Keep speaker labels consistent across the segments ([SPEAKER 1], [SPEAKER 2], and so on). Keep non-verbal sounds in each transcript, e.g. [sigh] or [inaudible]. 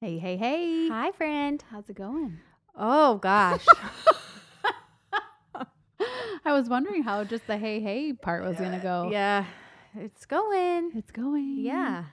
[SPEAKER 1] Hey, hey, hey.
[SPEAKER 2] Hi, friend.
[SPEAKER 1] How's it going?
[SPEAKER 2] Oh, gosh. [laughs] [laughs]
[SPEAKER 1] I was wondering how just the hey, hey part was going to go.
[SPEAKER 2] yeah, it's going.
[SPEAKER 1] It's going.
[SPEAKER 2] Yeah.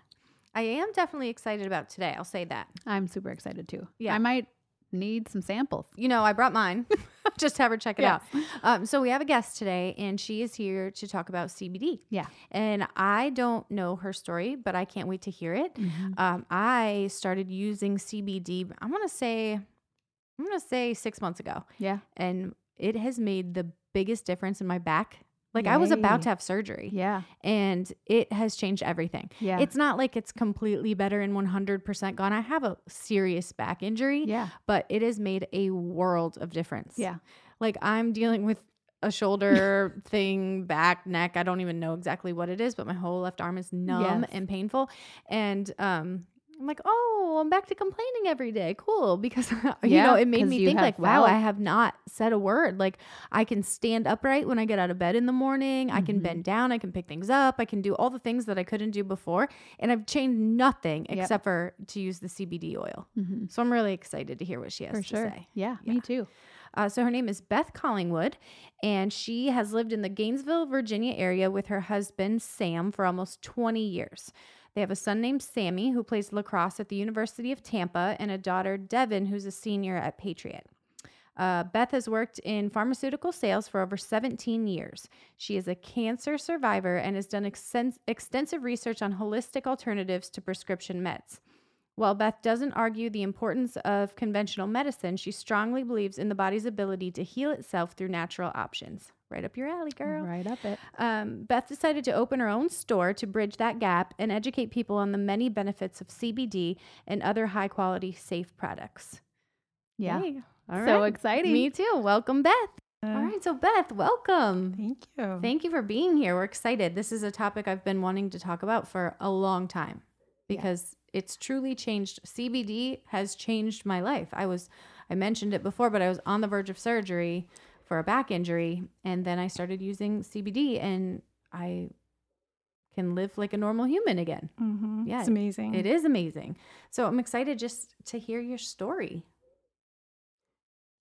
[SPEAKER 2] I am definitely excited about today. I'll say that.
[SPEAKER 1] I'm super excited too.
[SPEAKER 2] Yeah.
[SPEAKER 1] I might need some samples.
[SPEAKER 2] You know, I brought mine. [laughs] Just have her check it
[SPEAKER 1] Yeah.
[SPEAKER 2] out. Um, so we have a guest today, and she is here to talk about CBD.
[SPEAKER 1] Yeah.
[SPEAKER 2] And I don't know her story, but I can't wait to hear it. Um, I started using CBD. I'm gonna say, I'm gonna say six months ago,
[SPEAKER 1] Yeah.
[SPEAKER 2] and it has made the biggest difference in my back. Like I was about to have surgery,
[SPEAKER 1] Yeah.
[SPEAKER 2] and it has changed everything.
[SPEAKER 1] Yeah.
[SPEAKER 2] It's not like it's completely better and 100% gone. I have a serious back injury,
[SPEAKER 1] yeah.
[SPEAKER 2] but it has made a world of difference.
[SPEAKER 1] Yeah.
[SPEAKER 2] Like I'm dealing with a shoulder [laughs] thing, back, neck. I don't even know exactly what it is, but my whole left arm is numb
[SPEAKER 1] Yes.
[SPEAKER 2] and painful. And um I'm like, oh, I'm back to complaining every day. Cool. Because, [laughs] you
[SPEAKER 1] Yeah,
[SPEAKER 2] know, it made me think, like, wow, I have not said a word. Like, I can stand upright when I get out of bed in the morning. I can bend down. I can pick things up. I can do all the things that I couldn't do before. And I've changed nothing
[SPEAKER 1] Yep.
[SPEAKER 2] except for to use the CBD oil.
[SPEAKER 1] Mm-hmm.
[SPEAKER 2] So I'm really excited to hear what she has
[SPEAKER 1] For
[SPEAKER 2] to
[SPEAKER 1] sure.
[SPEAKER 2] say.
[SPEAKER 1] Yeah,
[SPEAKER 2] Yeah.
[SPEAKER 1] me too.
[SPEAKER 2] Uh, so her name is Beth Collingwood, and she has lived in the Gainesville, Virginia area with her husband Sam for almost 20 years. They have a son named Sammy who plays lacrosse at the University of Tampa, and a daughter Devin who's a senior at Patriot. Uh, Beth has worked in pharmaceutical sales for over 17 years. She is a cancer survivor and has done extens- extensive research on holistic alternatives to prescription meds. While Beth doesn't argue the importance of conventional medicine, she strongly believes in the body's ability to heal itself through natural options. Right up your alley, girl.
[SPEAKER 1] Right up it.
[SPEAKER 2] Um, Beth decided to open her own store to bridge that gap and educate people on the many benefits of CBD and other high quality, safe products.
[SPEAKER 1] Yeah.
[SPEAKER 2] All
[SPEAKER 1] So
[SPEAKER 2] right.
[SPEAKER 1] exciting.
[SPEAKER 2] Me too. Welcome, Beth. All
[SPEAKER 3] Uh,
[SPEAKER 2] right. So, Beth, welcome.
[SPEAKER 3] Thank you.
[SPEAKER 2] Thank you for being here. We're excited. This is a topic I've been wanting to talk about for a long time because it's truly changed. CBD has changed my life. I was, I mentioned it before, but I was on the verge of surgery for a back injury. And then I started using CBD and I can live like a normal human again.
[SPEAKER 3] Mhm.
[SPEAKER 2] Yeah,
[SPEAKER 3] It's amazing.
[SPEAKER 2] It is amazing. So I'm excited just to hear your story.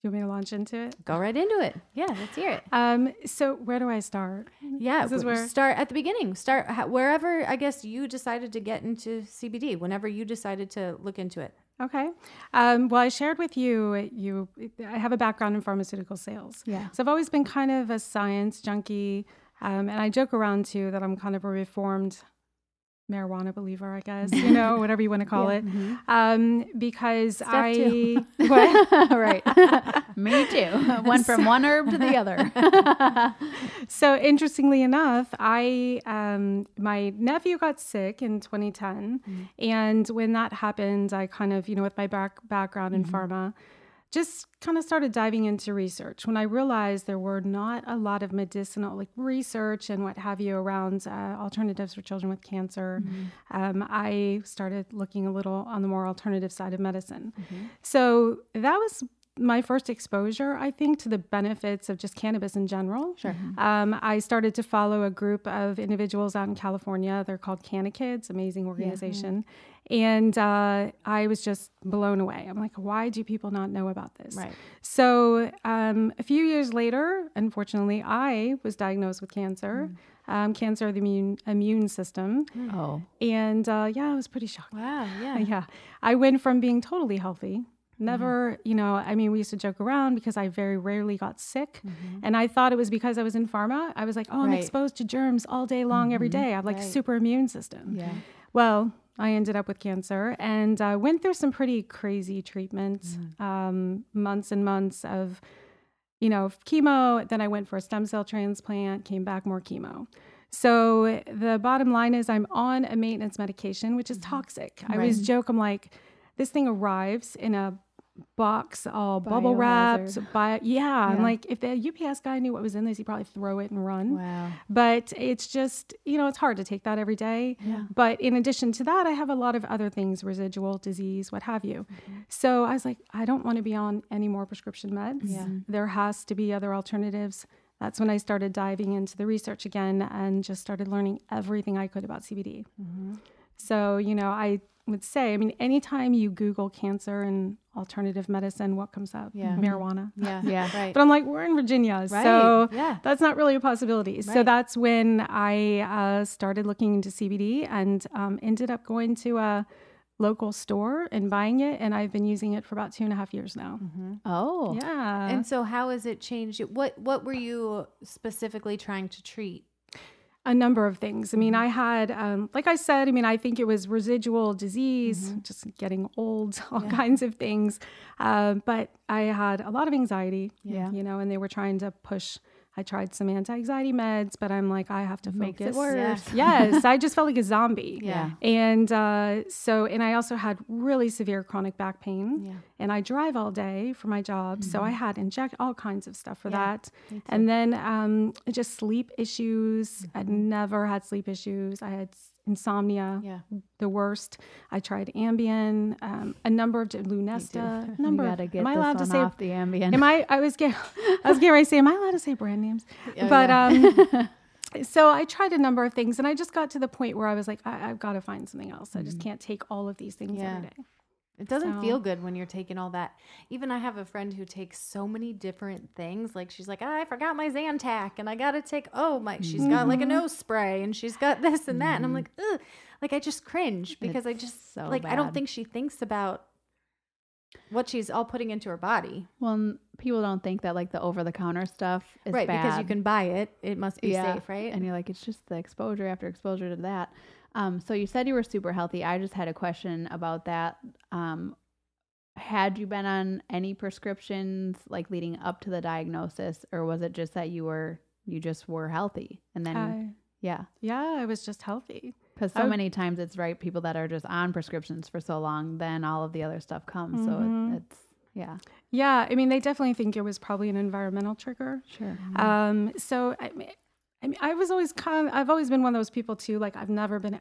[SPEAKER 3] You want me to launch into it?
[SPEAKER 2] Go right into it. Yeah, let's hear it.
[SPEAKER 3] Um, so where do I start?
[SPEAKER 2] Yeah,
[SPEAKER 3] This is where-
[SPEAKER 2] start at the beginning. Start wherever I guess you decided to get into CBD. Whenever you decided to look into it.
[SPEAKER 3] Okay. Um, well, I shared with you, you, I have a background in pharmaceutical sales.
[SPEAKER 1] Yeah.
[SPEAKER 3] So I've always been kind of a science junkie. Um, and I joke around too that I'm kind of a reformed marijuana believer, I guess, you know, [laughs] whatever you want to call it. Um, because
[SPEAKER 1] Steph
[SPEAKER 3] I, [laughs] [laughs]
[SPEAKER 1] right. Me too. Went from one herb to the other.
[SPEAKER 3] So interestingly enough, I um, my nephew got sick in 2010, and when that happened, I kind of you know with my back background in pharma, just kind of started diving into research. When I realized there were not a lot of medicinal like research and what have you around uh, alternatives for children with cancer, um, I started looking a little on the more alternative side of medicine. So that was my first exposure, I think, to the benefits of just cannabis in general.
[SPEAKER 2] Sure.
[SPEAKER 3] Um, I started to follow a group of individuals out in California. They're called Canna Kids, amazing organization. And uh, I was just blown away. I'm like, why do people not know about this?
[SPEAKER 2] Right.
[SPEAKER 3] So um, a few years later, unfortunately, I was diagnosed with cancer, um, cancer of the immune, immune system.
[SPEAKER 1] Oh.
[SPEAKER 3] And uh, yeah, I was pretty shocked.
[SPEAKER 2] Wow. Yeah. [laughs]
[SPEAKER 3] Yeah. I went from being totally healthy. Never, mm-hmm. you know, I mean, we used to joke around because I very rarely got sick. Mm-hmm. And I thought it was because I was in pharma. I was like, oh, I'm
[SPEAKER 2] Right.
[SPEAKER 3] exposed to germs all day long, every mm-hmm. day. I have like
[SPEAKER 2] Right.
[SPEAKER 3] super immune system.
[SPEAKER 1] Yeah.
[SPEAKER 3] Well, I ended up with cancer and uh, went through some pretty crazy treatments, um, months and months of you know, chemo. Then I went for a stem cell transplant, came back more chemo. So the bottom line is I'm on a maintenance medication, which is toxic. I always joke, I'm like, this thing arrives in a box all bubble wrapped.
[SPEAKER 1] By,
[SPEAKER 3] Bio, yeah, I'm like, if the UPS guy knew what was in this, he'd probably throw it and run.
[SPEAKER 1] Wow.
[SPEAKER 3] But it's just, you know, it's hard to take that every day.
[SPEAKER 1] Yeah.
[SPEAKER 3] But in addition to that, I have a lot of other things, residual disease, what have you. Mm-hmm. So I was like, I don't want to be on any more prescription meds.
[SPEAKER 1] Yeah.
[SPEAKER 3] There has to be other alternatives. That's when I started diving into the research again and just started learning everything I could about CBD. Mm-hmm. So, you know, I would say, I mean, anytime you Google cancer and alternative medicine, what comes up?
[SPEAKER 2] Yeah.
[SPEAKER 3] Marijuana.
[SPEAKER 2] Yeah. [laughs]
[SPEAKER 1] Yeah.
[SPEAKER 2] Right.
[SPEAKER 3] But I'm like, we're in Virginia,
[SPEAKER 2] Right.
[SPEAKER 3] so
[SPEAKER 2] Yeah.
[SPEAKER 3] that's not really a possibility. So that's when I uh, started looking into CBD and um, ended up going to a local store and buying it, and I've been using it for about two and a half years now.
[SPEAKER 1] Oh.
[SPEAKER 3] Yeah,
[SPEAKER 2] and so how has it changed? it? What what were you specifically trying to treat?
[SPEAKER 3] A number of things. I mean, I had, um, like I said, I mean, I think it was residual disease, just getting old, [laughs] all kinds of things. Uh, but I had a lot of anxiety,
[SPEAKER 1] Yeah.
[SPEAKER 3] you know, and they were trying to push. I tried some anti-anxiety meds, but I'm like, I have to
[SPEAKER 1] Makes it
[SPEAKER 3] focus.
[SPEAKER 1] worse. [laughs]
[SPEAKER 3] yes, I just felt like a zombie.
[SPEAKER 2] Yeah.
[SPEAKER 3] And uh, so, and I also had really severe chronic back pain.
[SPEAKER 2] Yeah.
[SPEAKER 3] And I drive all day for my job. So I had inject all kinds of stuff for
[SPEAKER 2] Yeah,
[SPEAKER 3] that. And then um, just sleep issues. I'd never had sleep issues. I had insomnia,
[SPEAKER 2] Yeah.
[SPEAKER 3] the worst. I tried Ambien, um, a number of Lunesta,
[SPEAKER 1] You
[SPEAKER 3] number. [laughs]
[SPEAKER 1] gotta
[SPEAKER 3] of,
[SPEAKER 1] get
[SPEAKER 3] am I allowed to say?
[SPEAKER 1] off the Ambien.
[SPEAKER 3] Am I? I was getting, I was getting ready to say, am I allowed to say brand names? [laughs]
[SPEAKER 2] Oh,
[SPEAKER 3] but
[SPEAKER 2] yeah.
[SPEAKER 3] um, [laughs] so I tried a number of things, and I just got to the point where I was like, I, I've got to find something else. I just can't take all of these things
[SPEAKER 2] Mm-hmm. Yeah.
[SPEAKER 3] every day.
[SPEAKER 2] It doesn't
[SPEAKER 3] So-
[SPEAKER 2] feel good when you're taking all that. Even I have a friend who takes so many different things. Like she's like, I forgot my Zantac, and I gotta take. Oh my, she's got like a
[SPEAKER 3] Mm-hmm.
[SPEAKER 2] nose spray, and she's got [laughs] this and that, and I'm like, ugh. Like I just cringe because I just
[SPEAKER 1] so
[SPEAKER 2] like I don't think she thinks about what she's all putting into her body.
[SPEAKER 1] well, people don't think that like the over the counter stuff is
[SPEAKER 2] right, because you can buy it. It must be
[SPEAKER 1] Yeah.
[SPEAKER 2] safe, right?
[SPEAKER 1] And you're like, it's just the exposure after exposure to that. Um, so you said you were super healthy. I just had a question about that. Um, had you been on any prescriptions like leading up to the diagnosis, or was it just that you were you just were healthy and then
[SPEAKER 3] I,
[SPEAKER 1] yeah?
[SPEAKER 3] yeah, I was just healthy.
[SPEAKER 1] Because so
[SPEAKER 3] I-
[SPEAKER 1] many times it's right people that are just on prescriptions for so long, then all of the other stuff comes. So
[SPEAKER 3] Mhm.
[SPEAKER 1] it, it's yeah,
[SPEAKER 3] Yeah, I mean, they definitely think it was probably an environmental trigger.
[SPEAKER 1] sure.
[SPEAKER 3] Um, so I mean, I mean, I was always kind of, I've always been one of those people too. Like I've never been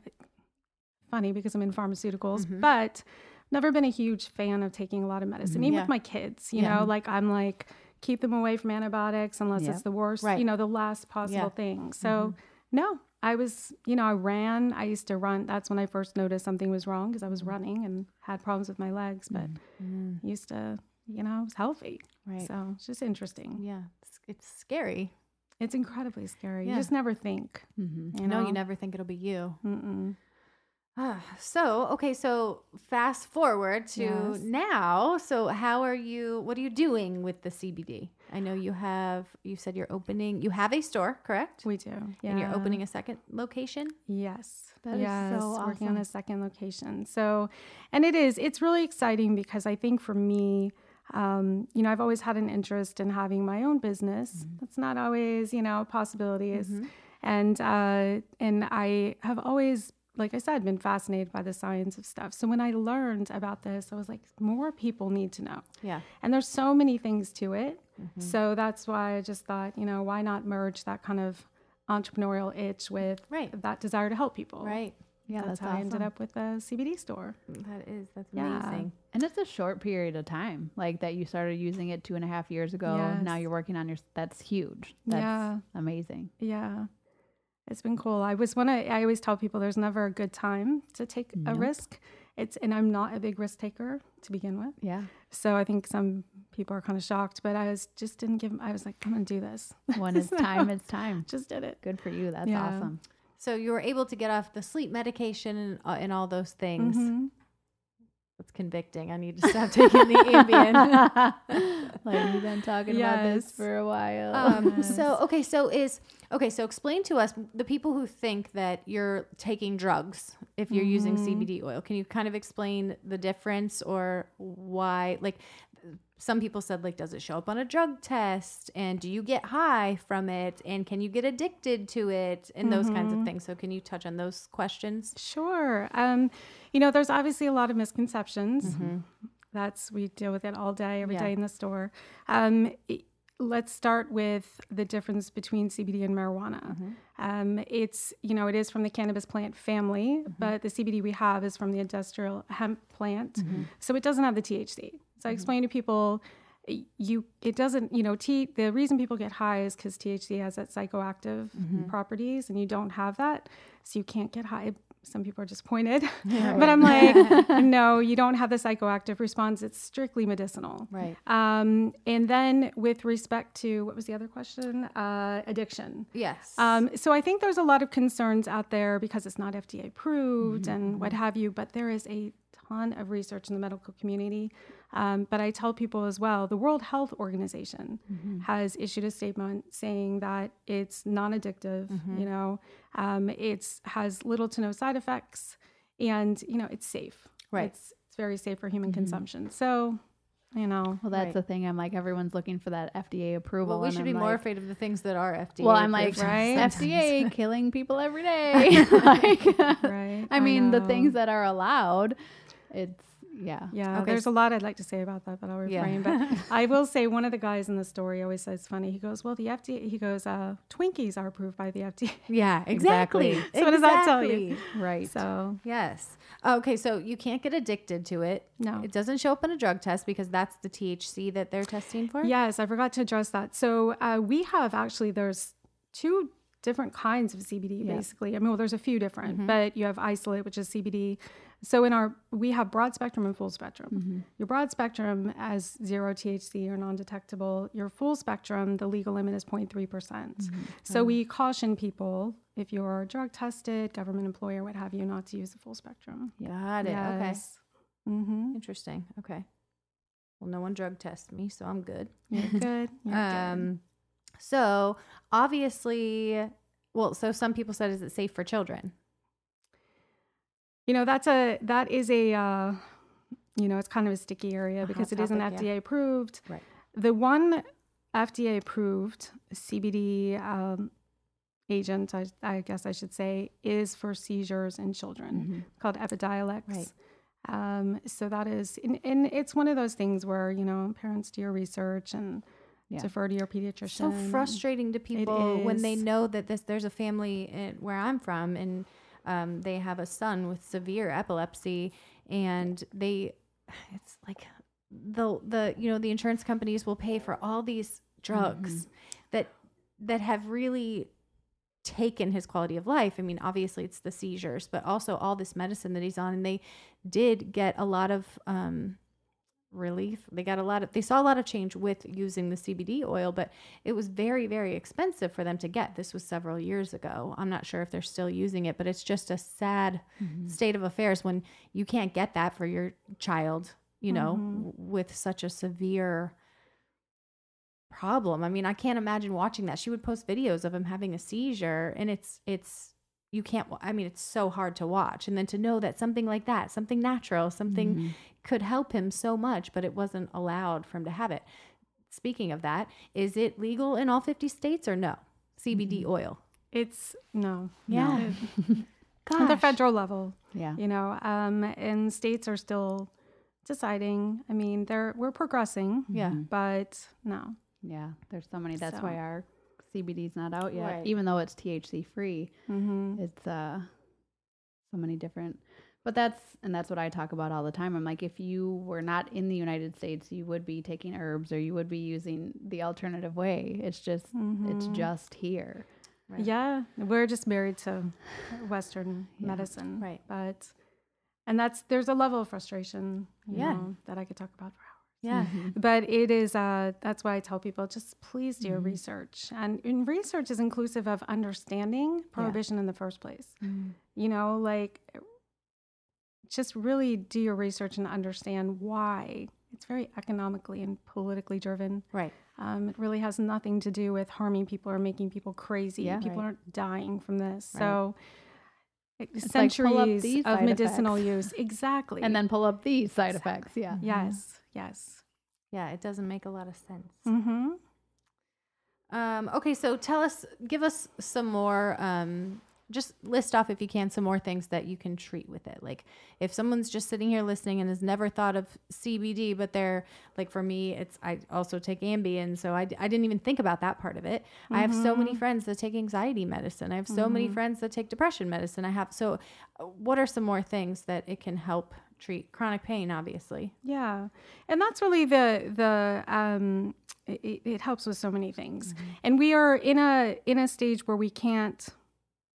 [SPEAKER 3] funny because I'm in pharmaceuticals,
[SPEAKER 2] Mhm.
[SPEAKER 3] but never been a huge fan of taking a lot of medicine, even
[SPEAKER 2] Yeah.
[SPEAKER 3] with my kids. You
[SPEAKER 2] Yeah.
[SPEAKER 3] know, like I'm like keep them away from antibiotics unless
[SPEAKER 1] Yep.
[SPEAKER 3] it's the worst.
[SPEAKER 2] Right.
[SPEAKER 3] You know, the last possible
[SPEAKER 2] Yeah.
[SPEAKER 3] thing. So no. I was, you know, I ran. I used to run. That's when I first noticed something was wrong because I was running and had problems with my legs, but
[SPEAKER 2] Mm,
[SPEAKER 3] used to, you know, I was healthy.
[SPEAKER 2] right.
[SPEAKER 3] So it's just interesting.
[SPEAKER 2] yeah, it's, it's scary.
[SPEAKER 3] It's incredibly scary.
[SPEAKER 2] Yeah.
[SPEAKER 3] You just never think.
[SPEAKER 1] Mm-hmm.
[SPEAKER 3] You
[SPEAKER 2] no,
[SPEAKER 3] know,
[SPEAKER 2] you never think it'll be you.
[SPEAKER 3] Mm-mm.
[SPEAKER 2] Ah, so okay, so fast forward to
[SPEAKER 3] Yes.
[SPEAKER 2] now. So how are you? What are you doing with the CBD? I know you have. You said you're opening. You have a store, correct?
[SPEAKER 3] We do. Yeah.
[SPEAKER 2] And you're opening a second location.
[SPEAKER 3] Yes.
[SPEAKER 1] That is
[SPEAKER 3] yes.
[SPEAKER 1] so
[SPEAKER 3] Working on a second location. So, and it is. It's really exciting because I think for me, um, you know, I've always had an interest in having my own business.
[SPEAKER 1] Mm-hmm.
[SPEAKER 3] That's not always, you know, possibilities. Is, And uh, and I have always, like I said, been fascinated by the science of stuff. So when I learned about this, I was like, more people need to know.
[SPEAKER 2] Yeah.
[SPEAKER 3] And there's so many things to it.
[SPEAKER 2] Mm-hmm.
[SPEAKER 3] So that's why I just thought, you know, why not merge that kind of entrepreneurial itch with
[SPEAKER 2] Right.
[SPEAKER 3] that desire to help people.
[SPEAKER 2] Right.
[SPEAKER 1] Yeah,
[SPEAKER 3] that's,
[SPEAKER 1] that's,
[SPEAKER 3] how I ended up with a CBD store.
[SPEAKER 2] That is. That's
[SPEAKER 3] Yeah.
[SPEAKER 2] amazing.
[SPEAKER 1] And it's a short period of time, like that you started using it two and a half years ago. Now you're working on your. That's huge. That's
[SPEAKER 3] Yeah.
[SPEAKER 1] amazing.
[SPEAKER 3] Yeah. It's been cool. I was one I always tell people there's never a good time to take a risk. It's and I'm not a big risk taker to begin with.
[SPEAKER 1] Yeah.
[SPEAKER 3] So I think some people are kind of shocked, but I was just didn't give I was like, I'm gonna do this.
[SPEAKER 1] When [laughs] it's time, it's time.
[SPEAKER 3] just did it.
[SPEAKER 1] Good for you. That's
[SPEAKER 3] Yeah.
[SPEAKER 1] awesome.
[SPEAKER 2] So you were able to get off the sleep medication and, uh, and all those things.
[SPEAKER 3] Mhm.
[SPEAKER 2] That's convicting. I need to stop taking the Ambien. [laughs]
[SPEAKER 1] like we've been talking about this for a while.
[SPEAKER 2] Um, so okay, so is okay. So explain to us the people who think that you're taking drugs if you're using
[SPEAKER 3] Mm-hmm.
[SPEAKER 2] CBD oil. Can you kind of explain the difference or why? Like some people said like does it show up on a drug test and do you get high from it and can you get addicted to it and those kinds
[SPEAKER 3] Mm-hmm.
[SPEAKER 2] of things so can you touch on those questions
[SPEAKER 3] Sure. Um, you know, there's obviously a lot of misconceptions.
[SPEAKER 2] Mm-hmm.
[SPEAKER 3] That's we deal with it all day, every day
[SPEAKER 2] Yeah.
[SPEAKER 3] in the store. Um, let's start with the difference between CBD and marijuana.
[SPEAKER 2] Mm-hmm.
[SPEAKER 3] Um, it's you know it is from the cannabis plant family,
[SPEAKER 2] Mm-hmm.
[SPEAKER 3] but the CBD we have is from the industrial hemp plant,
[SPEAKER 2] Mm-hmm.
[SPEAKER 3] so it doesn't have the THC. So I explain to people. You, it doesn't, you know, T. The reason people get high is because THC has that psychoactive
[SPEAKER 2] Mm-hmm.
[SPEAKER 3] properties, and you don't have that, so you can't get high. Some people are disappointed, [laughs] but I'm like, [laughs] no, you don't have the psychoactive response. It's strictly medicinal.
[SPEAKER 2] right
[SPEAKER 3] Um, and then with respect to what was the other question? Uh, addiction.
[SPEAKER 2] yes
[SPEAKER 3] Um, so I think there's a lot of concerns out there because it's not FDA approved and what have you, but there is a ton of research in the medical community. Um, but I tell people as well, the World Health Organization has issued a statement saying that it's non-addictive. You know, um, it's has little to no side effects, and you know, it's safe.
[SPEAKER 2] Right.
[SPEAKER 3] It's it's very safe for human consumption. So, you know,
[SPEAKER 1] Well, that's
[SPEAKER 2] Right.
[SPEAKER 1] the thing. I'm like, everyone's looking for that FDA approval.
[SPEAKER 2] well we
[SPEAKER 1] and
[SPEAKER 2] should
[SPEAKER 1] I'm
[SPEAKER 2] be more afraid of the things that are FDA
[SPEAKER 1] Well, I'm like.
[SPEAKER 3] Right. [laughs]
[SPEAKER 1] FDA killing people every day. [laughs] [laughs] like,
[SPEAKER 3] right?
[SPEAKER 1] I mean, the things that are allowed, it's yeah.
[SPEAKER 3] Yeah,
[SPEAKER 2] Okay,
[SPEAKER 3] there's a lot I'd like to say about that, but I'll
[SPEAKER 2] Yeah.
[SPEAKER 3] refrain. But [laughs] I will say one of the guys in the story always says funny. He goes, "Well, the FDA." He goes, uh, "Twinkies are approved by the FDA." [laughs]
[SPEAKER 2] yeah [laughs] exactly
[SPEAKER 3] So what does that tell you?
[SPEAKER 1] Right.
[SPEAKER 3] So
[SPEAKER 2] yes okay so you can't get addicted to it
[SPEAKER 3] No.
[SPEAKER 2] it doesn't show up in a drug test because that's the THC that they're testing for
[SPEAKER 3] yes, I forgot to address that. So uh, we have actually there's two different kinds of CBD. Basically, I mean, well, there's a few different, but you have isolate, which is CBD. So in our we have broad spectrum and full spectrum. Your broad spectrum as zero THC or non-detectable. Your full spectrum, the legal limit is 0.3 percent. So we caution people if you're drug tested, government employer, what have you, not to use the full spectrum.
[SPEAKER 2] got it okay
[SPEAKER 3] Mm-hmm.
[SPEAKER 2] interesting okay well no one drug tests me so I'm good
[SPEAKER 3] You're [laughs] good. You're good.
[SPEAKER 2] Um, so obviously, well, so some people said, is it safe for children?
[SPEAKER 3] You know, that's a that is a uh, you know, it's kind of a sticky area because it isn't
[SPEAKER 2] topic, yeah.
[SPEAKER 3] FDA approved.
[SPEAKER 2] Right.
[SPEAKER 3] The one FDA approved CBD um, agent, I, I guess I should say, is for seizures in children called Epidiolex.
[SPEAKER 2] Right.
[SPEAKER 3] Um, so that is, and, and it's one of those things where you know parents do your research and
[SPEAKER 1] Yeah.
[SPEAKER 3] defer to your pediatrician.
[SPEAKER 2] So frustrating to people when they know that this there's a family in, where I'm from and um, they have a son with severe epilepsy and they it's like the the you know the insurance companies will pay for all these drugs that that have really taken his quality of life. I mean, obviously it's the seizures, but also all this medicine that he's on. And they did get a lot of um, relief. They got a lot of, they saw a lot of change with using the CBD oil, but it was very, very expensive for them to get. This was several years ago. I'm not sure if they're still using it, but it's just a sad mm-hmm. state of affairs when you can't get that for your child, you know, mm-hmm. w- with such a severe problem. I mean, I can't imagine watching that. She would post videos of him having a seizure and it's it's you can't I mean, it's so hard to watch. And then to know that something like that, something natural, something could help him so much, but it wasn't allowed for him to have it. Speaking of that, is it legal in all 50 states or no? CBD oil.
[SPEAKER 3] It's no.
[SPEAKER 2] Yeah.
[SPEAKER 3] At [laughs] the federal level.
[SPEAKER 1] Yeah.
[SPEAKER 3] you know um, and states are still deciding i mean they're we're progressing
[SPEAKER 2] Yeah.
[SPEAKER 3] but no
[SPEAKER 1] Yeah. There's so many. That's why our CBD's not out yet,
[SPEAKER 2] Right.
[SPEAKER 1] even though it's THC free.
[SPEAKER 3] mm-hmm.
[SPEAKER 1] It's uh so many different. But that's and that's what I talk about all the time. I'm like, if you were not in the United States, you would be taking herbs or you would be using the alternative way. It's just it's just here.
[SPEAKER 2] Right.
[SPEAKER 3] yeah we're just married to western [sighs] medicine
[SPEAKER 2] Right.
[SPEAKER 3] but and that's there's a level of frustration you
[SPEAKER 2] Yeah.
[SPEAKER 3] know, that i could talk about
[SPEAKER 2] Yeah.
[SPEAKER 3] but it is uh that's why i tell people just please do your
[SPEAKER 2] Mm-hmm.
[SPEAKER 3] research and, and research is inclusive of understanding prohibition in the first place you know like just really do your research and understand why it's very economically and politically driven
[SPEAKER 2] Right.
[SPEAKER 3] um, it really has nothing to do with harming people or making people crazy
[SPEAKER 1] Yeah.
[SPEAKER 3] people
[SPEAKER 2] Right.
[SPEAKER 3] aren't dying from this
[SPEAKER 2] Right.
[SPEAKER 3] so
[SPEAKER 1] like, up
[SPEAKER 3] centuries
[SPEAKER 1] these
[SPEAKER 3] of medicinal
[SPEAKER 1] effects.
[SPEAKER 3] use exactly
[SPEAKER 1] And then pull up these side effects. Yeah.
[SPEAKER 3] yes yes
[SPEAKER 2] Yeah, it doesn't make a lot of sense.
[SPEAKER 3] Mm-hmm.
[SPEAKER 2] Um, okay, so tell us, give us some more. Um, just list off, if you can, some more things that you can treat with it. Like if someone's just sitting here listening and has never thought of CBD, but they're like, for me, it's I also take Ambien, so I, I didn't even think about that part of it. I have so many friends that take anxiety medicine. I have so many friends that take depression medicine. I have so. uh, What are some more things that it can help treat chronic pain? Obviously,
[SPEAKER 3] Yeah, and that's really the the um, it, it helps with so many things, and we are in a in a stage where we can't.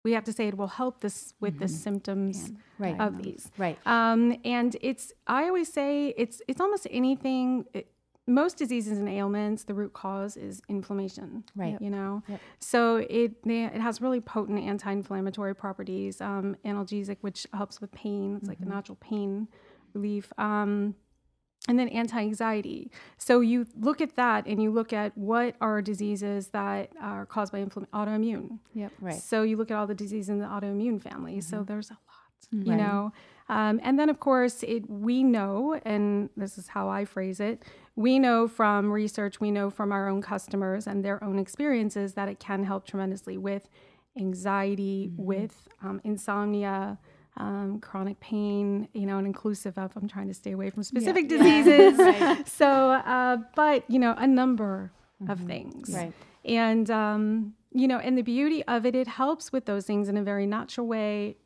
[SPEAKER 3] We have to say it will help this with the symptoms
[SPEAKER 2] Right.
[SPEAKER 3] of these.
[SPEAKER 2] right?
[SPEAKER 3] Um, and it's I always say it's it's almost anything. It, most diseases and ailments, the root cause is inflammation.
[SPEAKER 2] Right.
[SPEAKER 3] You know,
[SPEAKER 2] Yep.
[SPEAKER 3] so it it has really potent anti-inflammatory properties. Um, analgesic, which helps with pain. It's like a natural pain relief. Um, and then anti-anxiety. So you look at that, and you look at what are diseases that are caused by inflammation, autoimmune.
[SPEAKER 1] Yep.
[SPEAKER 2] Right.
[SPEAKER 3] So you look at all the diseases in the autoimmune family. So there's a lot, you
[SPEAKER 2] Right.
[SPEAKER 3] know. Um, and then of course it we know, and this is how I phrase it, we know from research, we know from our own customers and their own experiences that it can help tremendously with anxiety, with um, insomnia. Um, chronic pain, you know, and inclusive of, I'm trying to stay away from specific diseases. [laughs] So, uh, but, you know, a number of things.
[SPEAKER 2] Right.
[SPEAKER 3] And, um, you know, and the beauty of it, it helps with those things in a very natural way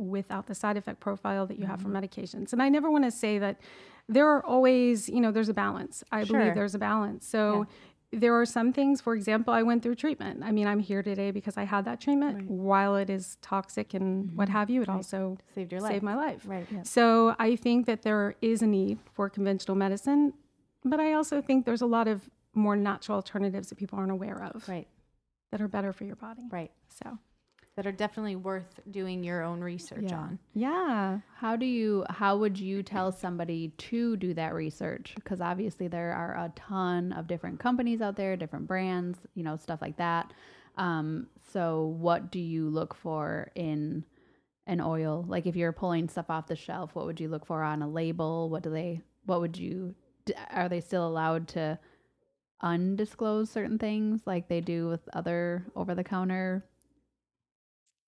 [SPEAKER 3] without the side effect profile that you have from mm-hmm. medications. And I never want to say that there are always, you know, there's a balance. I
[SPEAKER 2] Sure.
[SPEAKER 3] believe there's a balance. So there are some things, for example, I went through treatment. I mean, I'm here today because I had that treatment. While it is toxic and mm-hmm. what have you, it also
[SPEAKER 2] Saved your life.
[SPEAKER 3] saved my life.
[SPEAKER 2] Right.
[SPEAKER 3] So I think that there is a need for conventional medicine, but I also think there's a lot of more natural alternatives that people aren't aware of
[SPEAKER 2] Right.
[SPEAKER 3] that are better for your body.
[SPEAKER 2] Right.
[SPEAKER 3] So,
[SPEAKER 2] That are definitely worth doing your own research
[SPEAKER 1] Yeah.
[SPEAKER 2] on.
[SPEAKER 3] yeah.
[SPEAKER 1] How do you how would you tell somebody to do that research? Because obviously there are a ton of different companies out there, different brands, you know, stuff like that. Um, so what do you look for in an oil? Like if you're pulling stuff off the shelf, what would you look for on a label? What do they what would you are they still allowed to undisclose certain things like they do with other over the counter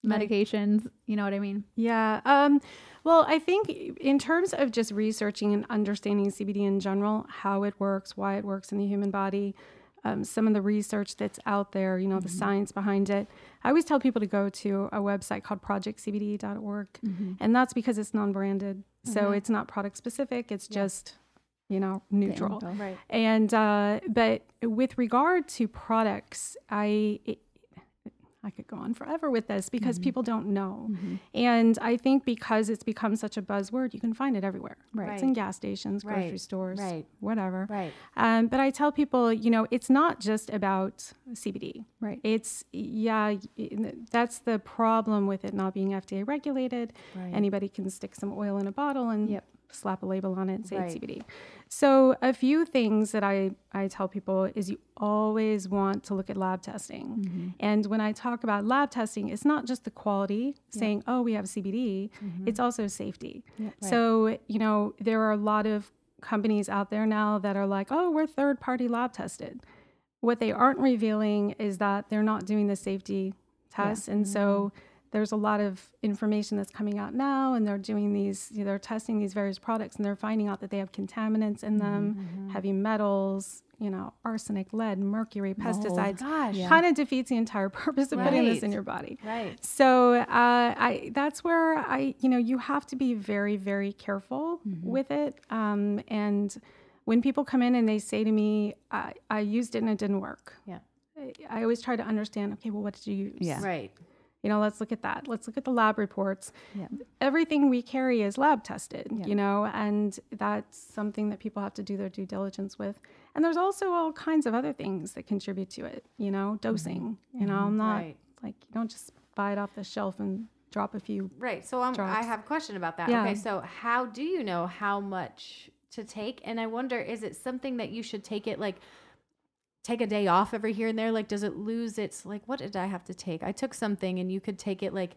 [SPEAKER 1] medications? You know what I mean?
[SPEAKER 3] Yeah. Um, well, I think in terms of just researching and understanding CBD in general, how it works, why it works in the human body, um, some of the research that's out there, you know, the science behind it. I always tell people to go to a website called projectcbd.org. And that's because it's non branded. So it's not product specific, it's just, you know, neutral.
[SPEAKER 2] Right.
[SPEAKER 3] And uh, but with regard to products, I it, I could go on forever with this because
[SPEAKER 2] Mm-hmm.
[SPEAKER 3] people don't know, and I think because it's become such a buzzword, you can find it everywhere.
[SPEAKER 1] Right.
[SPEAKER 3] It's in gas stations, grocery
[SPEAKER 2] Right.
[SPEAKER 3] stores,
[SPEAKER 2] Right.
[SPEAKER 3] whatever.
[SPEAKER 2] Right.
[SPEAKER 3] Um, but I tell people, you know, it's not just about CBD.
[SPEAKER 1] Right.
[SPEAKER 3] It's yeah, that's the problem with it not being FDA regulated.
[SPEAKER 2] Right.
[SPEAKER 3] Anybody can stick some oil in a bottle and
[SPEAKER 1] Yep.
[SPEAKER 3] Slap a label on it and say
[SPEAKER 2] Right.
[SPEAKER 3] it's CBD. So a few things that I, I tell people is you always want to look at lab testing.
[SPEAKER 2] Mm-hmm.
[SPEAKER 3] And when I talk about lab testing, it's not just the quality saying, oh, we have CBD,
[SPEAKER 2] Mm-hmm.
[SPEAKER 3] it's also safety. So, you know, there are a lot of companies out there now that are like, oh, we're third party lab tested. What they aren't revealing is that they're not doing the safety tests. And so there's a lot of information that's coming out now, and they're doing these, you know, they're testing these various products, and they're finding out that they have contaminants in them, heavy metals, you know, arsenic, lead, mercury, pesticides.
[SPEAKER 2] Gosh.
[SPEAKER 3] Kind of defeats the entire purpose of putting this in your body.
[SPEAKER 2] Right.
[SPEAKER 3] So uh, I that's where I you know you have to be very very careful with it. Um, and when people come in and they say to me, I, I used it and it didn't work.
[SPEAKER 2] Yeah.
[SPEAKER 3] I, I always try to understand. Okay, well, what did you use?
[SPEAKER 1] Yeah.
[SPEAKER 2] Right.
[SPEAKER 3] You know, let's look at that. Let's look at the lab reports.
[SPEAKER 1] Yeah.
[SPEAKER 3] Everything we carry is lab tested, you know, and that's something that people have to do their due diligence with. And there's also all kinds of other things that contribute to it, you know, mm-hmm. dosing. You mm-hmm. know, I'm not
[SPEAKER 2] Right.
[SPEAKER 3] like, you don't just buy it off the shelf and drop a few.
[SPEAKER 2] Right. So I'm, I have a question about that.
[SPEAKER 3] Yeah.
[SPEAKER 2] Okay. So how do you know how much to take? And I wonder, is it something that you should take it like take a day off every here and there? Like, does it lose its like what did I have to take? I took something and you could take it like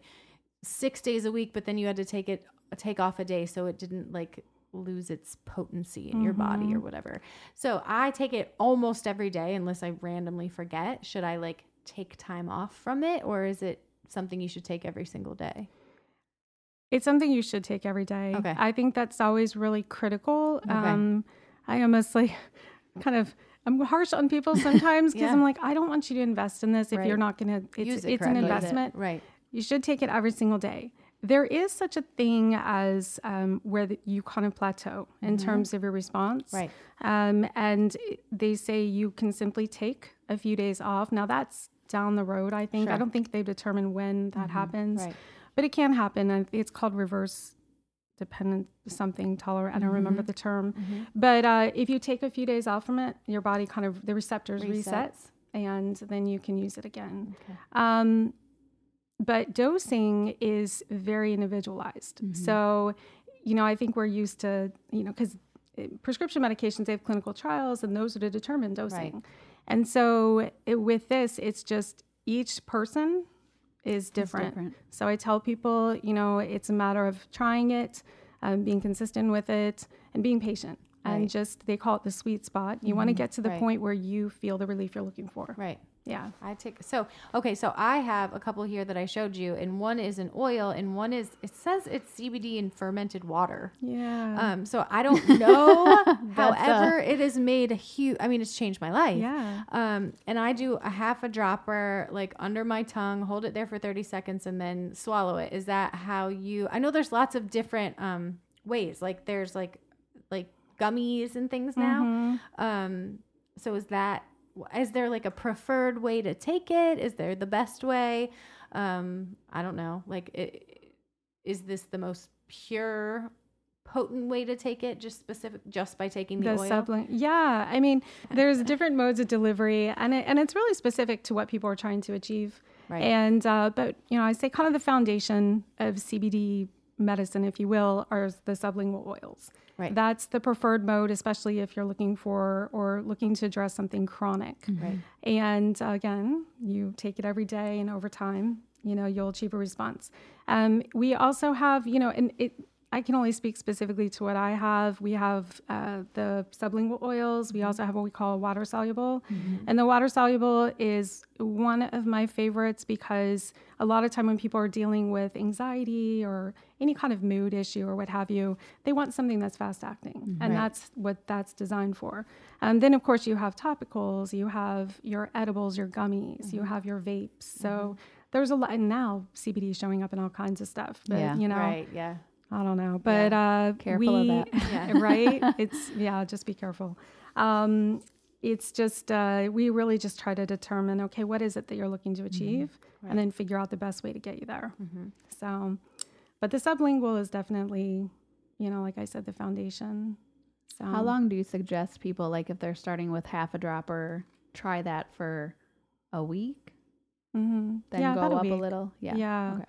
[SPEAKER 2] six days a week, but then you had to take it take off a day so it didn't like lose its potency in your body or whatever. So I take it almost every day unless I randomly forget. Should I like take time off from it or is it something you should take every single day?
[SPEAKER 3] It's something you should take every day.
[SPEAKER 2] Okay.
[SPEAKER 3] I think that's always really critical.
[SPEAKER 2] Okay.
[SPEAKER 3] Um, I almost like [laughs] kind of I'm harsh on people [laughs] sometimes because
[SPEAKER 2] Yeah.
[SPEAKER 3] I'm like, I don't want you to invest in this if
[SPEAKER 2] Right.
[SPEAKER 3] you're not gonna. It's
[SPEAKER 2] Use it
[SPEAKER 3] it's an investment.
[SPEAKER 2] Right.
[SPEAKER 3] You should take it every single day. There is such a thing as um, where the, you kind of plateau in terms of your response.
[SPEAKER 2] Mm-hmm. Right.
[SPEAKER 3] Um, and they say you can simply take a few days off. Now that's down the road, I think. I
[SPEAKER 2] Sure. Mm-hmm.
[SPEAKER 3] don't think they've determined when that happens,
[SPEAKER 2] Right.
[SPEAKER 3] but it can happen. It's called reverse dependent something tolerant. I don't remember
[SPEAKER 2] Mm-hmm.
[SPEAKER 3] the term. But uh, if you take a few days off from it, your body kind of, the receptors reset
[SPEAKER 2] Resets.
[SPEAKER 3] and then you can use it again.
[SPEAKER 2] Okay.
[SPEAKER 3] Um, but dosing is very individualized.
[SPEAKER 2] Mm-hmm.
[SPEAKER 3] So, you know, I think we're used to, you know, because prescription medications, they have clinical trials and those are to determine dosing. And so it, with this, it's just each person is different.
[SPEAKER 1] different.
[SPEAKER 3] So I tell people, you know, it's a matter of trying it, um, being consistent with it, and being patient. And just, they call it the sweet spot. You want to get to the
[SPEAKER 2] Right.
[SPEAKER 3] point where you feel the relief you're looking for.
[SPEAKER 2] Right.
[SPEAKER 3] Yeah.
[SPEAKER 2] I take so okay. So I have a couple here that I showed you, and one is an oil, and one is it says it's CBD in fermented water.
[SPEAKER 3] Yeah.
[SPEAKER 2] Um, so I don't know. [laughs]
[SPEAKER 1] Uh,
[SPEAKER 2] However, it has made a huge. I mean, it's changed my life.
[SPEAKER 3] Yeah.
[SPEAKER 2] Um, and I do a half a dropper like under my tongue, hold it there for thirty seconds, and then swallow it. Is that how you? I know there's lots of different um ways. Like there's like like gummies and things now.
[SPEAKER 3] Mm-hmm.
[SPEAKER 2] Um, so is that is there like a preferred way to take it? Is there the best way? Um, I don't know. Like, i is this the most pure, potent way to take it? Just specific, just by taking the,
[SPEAKER 3] the
[SPEAKER 2] oil?
[SPEAKER 3] sublim- yeah i mean there's different modes of delivery and it, and it's really specific to what people are trying to achieve
[SPEAKER 2] Right.
[SPEAKER 3] and uh, but you know i say kind of the foundation of cbd medicine if you will are the sublingual oils
[SPEAKER 2] Right.
[SPEAKER 3] that's the preferred mode especially if you're looking for or looking to address something chronic
[SPEAKER 2] Right.
[SPEAKER 3] and uh, again, you take it every day, and over time, you know, you'll achieve a response. Um, we also have, you know, and it. I can only speak specifically to what I have. We have uh, the sublingual oils. We mm-hmm. also have what we call water soluble, mm-hmm. and the water soluble is one of my favorites because a lot of time when people are dealing with anxiety or any kind of mood issue or what have you, they want something that's fast acting, mm-hmm. and
[SPEAKER 2] Right.
[SPEAKER 3] that's what that's designed for. And then, of course, you have topicals, you have your edibles, your gummies, you have your vapes. So there's a lot. And now CBD is showing up in all kinds of stuff. But,
[SPEAKER 1] Yeah.
[SPEAKER 3] you know,
[SPEAKER 2] Right. Yeah.
[SPEAKER 3] I don't know. But uh,
[SPEAKER 1] Careful of that. [laughs]
[SPEAKER 2] Yeah.
[SPEAKER 3] right? [laughs] It's, yeah, just be careful. Um, it's just, uh, we really just try to determine, okay, what is it that you're looking to achieve? And then figure out the best way to get you there. So, but the sublingual is definitely, you know, like I said, the foundation. So,
[SPEAKER 1] How long do you suggest people, like if they're starting with half a dropper, try that for a week,
[SPEAKER 3] Mm-hmm.
[SPEAKER 1] then
[SPEAKER 3] yeah,
[SPEAKER 1] go up a
[SPEAKER 3] week.
[SPEAKER 1] little? Yeah.
[SPEAKER 3] Yeah.
[SPEAKER 1] Okay.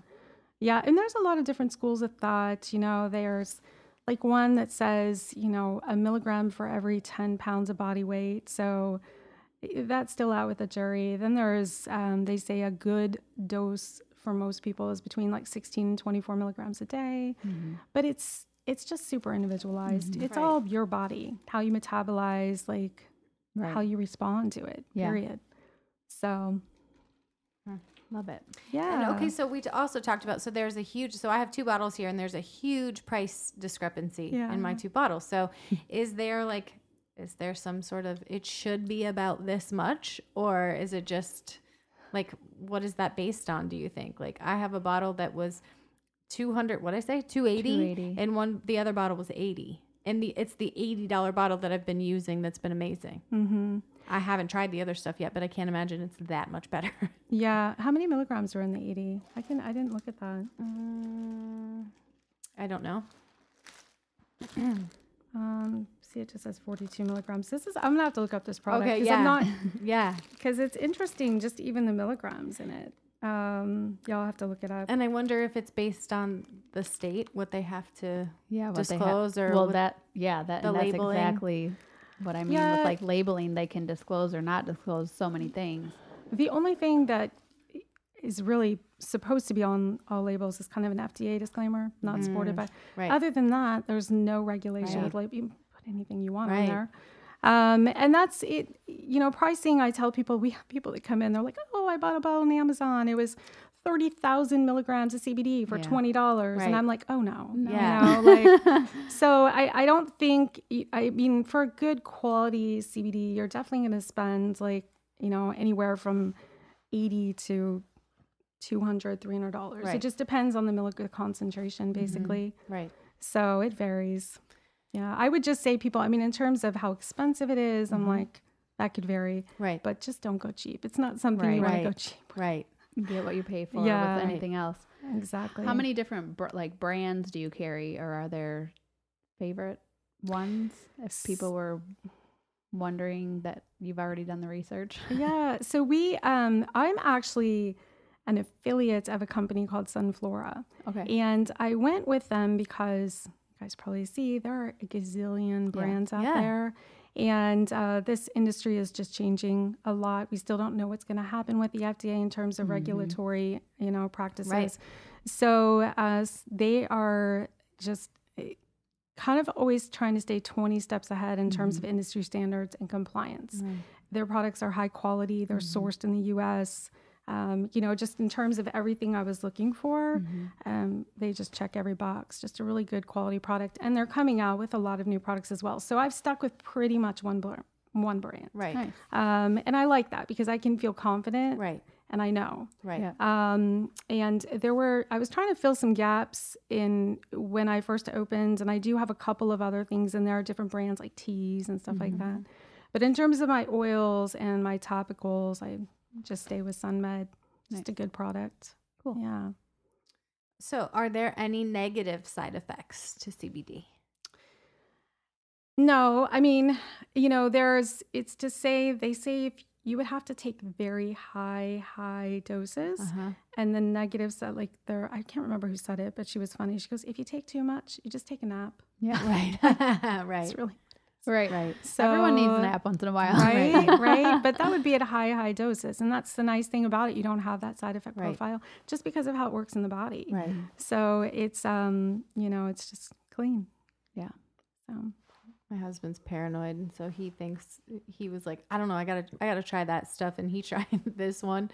[SPEAKER 3] Yeah. And there's a lot of different schools of thought. You know, there's like one that says, you know, a milligram for every 10 pounds of body weight. So eh, that's still out with the jury. Then there's, um, they say a good dose for most people is between like 16 and 24 milligrams a day. Mm-hmm. But it's, it's just super individualized. Mm-hmm. It's
[SPEAKER 2] Right.
[SPEAKER 3] all your body, how you metabolize, like
[SPEAKER 1] Right.
[SPEAKER 3] how you respond to it,
[SPEAKER 1] Yeah.
[SPEAKER 3] period. So,
[SPEAKER 1] Love it.
[SPEAKER 3] yeah.
[SPEAKER 2] And okay, so we also talked about so there's a huge so I have two bottles here and there's a huge price discrepancy in my two bottles. So [laughs] is there like is there some sort of it should be about this much or is it just like what is that based on do you think? Like I have a bottle that was 200 what I say? 280
[SPEAKER 1] 280.
[SPEAKER 2] and one the other bottle was 80. And the it's the $80 bottle that I've been using that's been amazing.
[SPEAKER 3] Mm-hmm.
[SPEAKER 2] I haven't tried the other stuff yet, but I can't imagine it's that much better. [laughs]
[SPEAKER 3] Yeah. How many milligrams are in the 80? I can I didn't look at that.
[SPEAKER 2] Mm, I don't know. [clears throat]
[SPEAKER 3] Um, see, it just says 42 milligrams. This is I'm gonna have to look up this product.
[SPEAKER 2] Okay,
[SPEAKER 3] 'cause
[SPEAKER 2] yeah.
[SPEAKER 3] I'm not [laughs]
[SPEAKER 2] Yeah.
[SPEAKER 3] because it's interesting. Just even the milligrams in it. Um, y'all have to look it up.
[SPEAKER 2] And I wonder if it's based on the state, what they have to
[SPEAKER 1] Yeah. What
[SPEAKER 2] disclose
[SPEAKER 1] they have.
[SPEAKER 2] or
[SPEAKER 1] well,
[SPEAKER 2] what-
[SPEAKER 1] that yeah, that
[SPEAKER 2] the
[SPEAKER 1] and that's
[SPEAKER 2] labeling.
[SPEAKER 1] exactly what I mean
[SPEAKER 3] Yeah.
[SPEAKER 1] with like labeling. They can disclose or not disclose so many things.
[SPEAKER 3] The only thing that is really supposed to be on all labels is kind of an FDA disclaimer, not supported by.
[SPEAKER 2] Right.
[SPEAKER 3] Other than that, there's no regulation
[SPEAKER 2] Right.
[SPEAKER 3] of label. You put anything you want
[SPEAKER 2] Right.
[SPEAKER 3] on there. Um, and that's it. You know, pricing. I tell people we have people that come in. They're like, "Oh, I bought a bottle on Amazon. It was thirty thousand milligrams of CBD for
[SPEAKER 1] Yeah.
[SPEAKER 3] twenty dollars."
[SPEAKER 2] Right.
[SPEAKER 3] And I'm like, "Oh no,
[SPEAKER 2] Yeah.
[SPEAKER 3] You know, like, [laughs] so I, I don't think. I mean, for a good quality CBD, you're definitely going to spend like you know anywhere from eighty to 200 300 dollars
[SPEAKER 2] Right.
[SPEAKER 3] it just depends on the milligram concentration mm-hmm. basically
[SPEAKER 2] Right.
[SPEAKER 3] so it varies. Yeah, I would just say people, I mean, in terms of how expensive it is, I'm mm-hmm. like, that could vary,
[SPEAKER 2] Right.
[SPEAKER 3] but just don't go cheap. It's not something you
[SPEAKER 1] Right.
[SPEAKER 3] want to go
[SPEAKER 2] Right.
[SPEAKER 3] cheap.
[SPEAKER 2] Right.
[SPEAKER 1] Get what you pay for
[SPEAKER 3] Yeah.
[SPEAKER 1] with anything else.
[SPEAKER 3] Exactly.
[SPEAKER 1] How many different br- like brands do you carry, or are there favorite ones? If people were wondering that you've already done the research. [laughs]
[SPEAKER 3] yeah. So we, um, I'm actually an affiliate of a company called Sunflora.
[SPEAKER 1] Okay.
[SPEAKER 3] And I went with them because you guys probably see there are a gazillion brands out
[SPEAKER 2] Yeah.
[SPEAKER 3] there. And uh, this industry is just changing a lot. We still don't know what's going to happen with the FDA in terms of regulatory, you know, practices.
[SPEAKER 2] Right.
[SPEAKER 3] So uh, they are just eh, kind of always trying to stay 20 steps ahead in terms of industry standards and compliance. Their products are high quality. They're sourced in the U.S. Um, you know, just in terms of everything I was looking for, um, they just check every box. Just a really good quality product, and they're coming out with a lot of new products as well. So I've stuck with pretty much one bl- one brand,
[SPEAKER 2] Right.
[SPEAKER 1] Nice.
[SPEAKER 3] um, and I like that because I can feel confident,
[SPEAKER 2] Right.
[SPEAKER 3] and I know.
[SPEAKER 2] Right.
[SPEAKER 1] Yeah.
[SPEAKER 3] Um, and there were, I was trying to fill some gaps in when I first opened, and I do have a couple of other things in there, are different brands like teas and stuff like that. But in terms of my oils and my topicals, I just stay with SunMed. Just a good product.
[SPEAKER 1] Cool.
[SPEAKER 3] Yeah.
[SPEAKER 2] So, are there any negative side effects to CBD?
[SPEAKER 3] No, I mean, you know, there's, it's to say, they say if you would have to take very high, high doses.
[SPEAKER 2] Uh-huh.
[SPEAKER 3] And the negatives that, like, there, I can't remember who said it, but she was funny. She goes, if you take too much, you just take a nap.
[SPEAKER 1] Yeah. [laughs]
[SPEAKER 2] Right. [laughs] right.
[SPEAKER 3] It's really
[SPEAKER 1] Right.
[SPEAKER 2] Right.
[SPEAKER 3] so.
[SPEAKER 1] Everyone needs a nap once in a while.
[SPEAKER 3] Right, [laughs] right. But that would be at high, high doses. And that's the nice thing about it. You don't have that side effect
[SPEAKER 2] Right.
[SPEAKER 3] profile just because of how it works in the body.
[SPEAKER 2] Right.
[SPEAKER 3] So it's, um, you know, it's just clean.
[SPEAKER 1] Yeah.
[SPEAKER 3] So,
[SPEAKER 2] My husband's paranoid, and so he thinks he was like, I don't know, I gotta, I gotta try that stuff, and he [laughs] tried this one,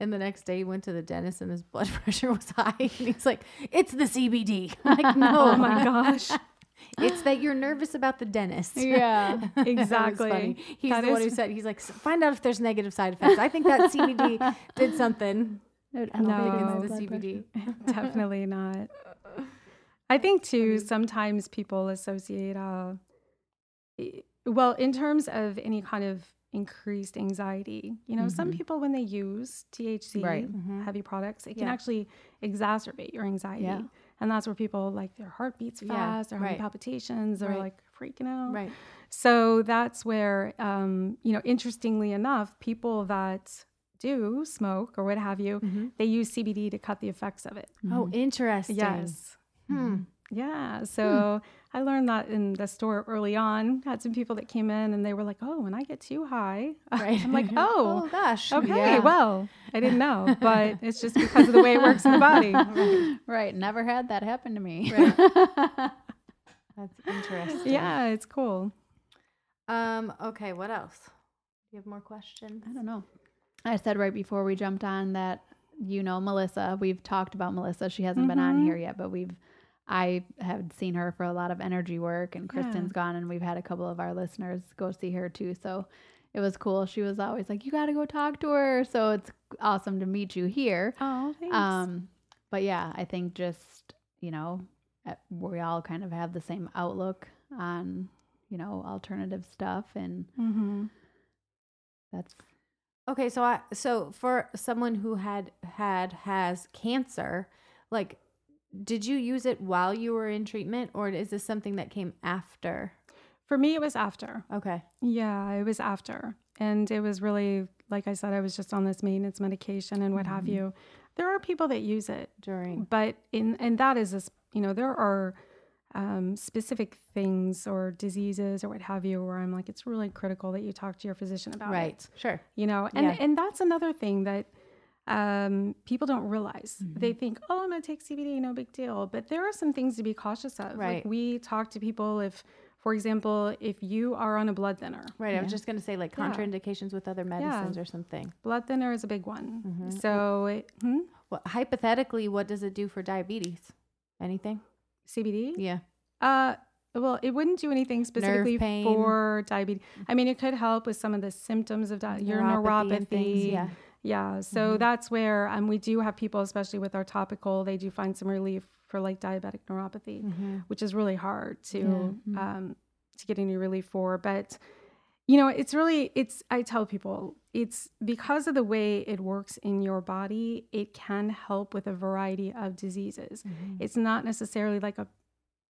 [SPEAKER 2] and the next day he went to the dentist, and his blood [laughs] pressure was high, and he's like, it's the CBD. I'm like, no,
[SPEAKER 3] oh my gosh.
[SPEAKER 2] It's that you're [gasps] nervous about the dentist.
[SPEAKER 1] Yeah. [laughs]
[SPEAKER 3] Exactly.
[SPEAKER 2] He's
[SPEAKER 3] That
[SPEAKER 2] the one who said, he's like, find out if there's negative side effects. I think that [laughs] CBD did something.
[SPEAKER 3] No.
[SPEAKER 1] think
[SPEAKER 2] It's
[SPEAKER 1] it's
[SPEAKER 2] the CBD. [laughs]
[SPEAKER 3] Definitely not. I think too, sometimes people associate, uh, well, in terms of any kind of increased anxiety, you know, some
[SPEAKER 1] Mhm.
[SPEAKER 3] people, when they use THC,
[SPEAKER 1] Right.
[SPEAKER 2] Mhm.
[SPEAKER 3] heavy products, it can actually exacerbate your anxiety.
[SPEAKER 1] Yeah.
[SPEAKER 3] And that's where people like their heart beats
[SPEAKER 2] Yeah,
[SPEAKER 3] fast, they're having
[SPEAKER 2] right.
[SPEAKER 3] palpitations, they're
[SPEAKER 2] Right.
[SPEAKER 3] like freaking out.
[SPEAKER 2] Right.
[SPEAKER 3] So that's where, um, you know, interestingly enough, people that do smoke or what have you,
[SPEAKER 2] Mhm.
[SPEAKER 3] they use CBD to cut the effects of it.
[SPEAKER 2] Oh, interesting.
[SPEAKER 3] Yes.
[SPEAKER 2] Hmm.
[SPEAKER 3] Yeah. So I learned that in the store early on. Had some people that came in and they were like, oh, when I get too high, [laughs]
[SPEAKER 2] Right.
[SPEAKER 3] I'm like, [laughs] oh,
[SPEAKER 2] gosh.
[SPEAKER 3] okay,
[SPEAKER 1] Yeah.
[SPEAKER 3] well, I didn't know, [laughs] but it's just because of the way it works in the body.
[SPEAKER 1] Right. Never had that happen to me.
[SPEAKER 2] That's interesting.
[SPEAKER 3] Yeah, it's cool.
[SPEAKER 2] Um. Okay. What else? Do you have more questions?
[SPEAKER 1] I don't know. I said right before we jumped on that you know Melissa. We've talked about Melissa. She hasn't been on
[SPEAKER 3] Mhm.
[SPEAKER 1] here yet, but we've I have seen her for a lot of energy work and
[SPEAKER 3] Yeah.
[SPEAKER 1] Kristen's gone and we've had a couple of our listeners go see her too. So it was cool. She was always like, You gotta go talk to her. So it's awesome to meet you here.
[SPEAKER 3] Oh, thanks.
[SPEAKER 1] Um, but yeah, I think just, you know, uh, we all kind of have the same outlook on, you know, alternative stuff and
[SPEAKER 3] hmm
[SPEAKER 1] that's
[SPEAKER 2] Okay. So I so for someone who had had has cancer, like, did you use it while you were in treatment, or is this something that came after?
[SPEAKER 3] For me, it was after.
[SPEAKER 2] Okay.
[SPEAKER 3] Yeah, it was after. And it was really, like I said, I was just on this maintenance medication and what
[SPEAKER 2] Mm-hmm.
[SPEAKER 3] have you. There are people that use it,
[SPEAKER 2] During.
[SPEAKER 3] but in, and that is, this, you know, there are um, specific things or diseases or what have you where I'm like, it's really critical that you talk to your physician about
[SPEAKER 2] Right.
[SPEAKER 3] it,
[SPEAKER 2] Sure.
[SPEAKER 3] you know? And,
[SPEAKER 2] Yeah.
[SPEAKER 3] and that's another thing that um, people don't realize. They think, oh, I'm going to take CBD, no big deal. But there are some things to be cautious of.
[SPEAKER 2] Right.
[SPEAKER 3] Like we talk to people if, for example, if you are on a blood thinner,
[SPEAKER 2] Right. I was just going to say like
[SPEAKER 3] Yeah.
[SPEAKER 2] contraindications with other medicines or something.
[SPEAKER 3] blood thinner is a big one.
[SPEAKER 2] Mm-hmm.
[SPEAKER 3] So, it, hmm?
[SPEAKER 2] Well, hypothetically, what does it do for diabetes? Anything?
[SPEAKER 3] CBD?
[SPEAKER 2] Yeah.
[SPEAKER 3] Uh, well, it wouldn't do anything specifically
[SPEAKER 2] pain.
[SPEAKER 3] for diabetes. I mean, it could help with some of the symptoms of di- your
[SPEAKER 2] Neuropathy and things, yeah.
[SPEAKER 3] Yeah. So that's where um, we do have people, especially with our topical, they do find some relief for like diabetic neuropathy,
[SPEAKER 2] Mm-hmm.
[SPEAKER 3] which is really hard to um, to get any relief for. But you know, it's really it's. I tell people it's because of the way it works in your body. It can help with a variety of diseases.
[SPEAKER 2] Mm-hmm.
[SPEAKER 3] It's not necessarily like a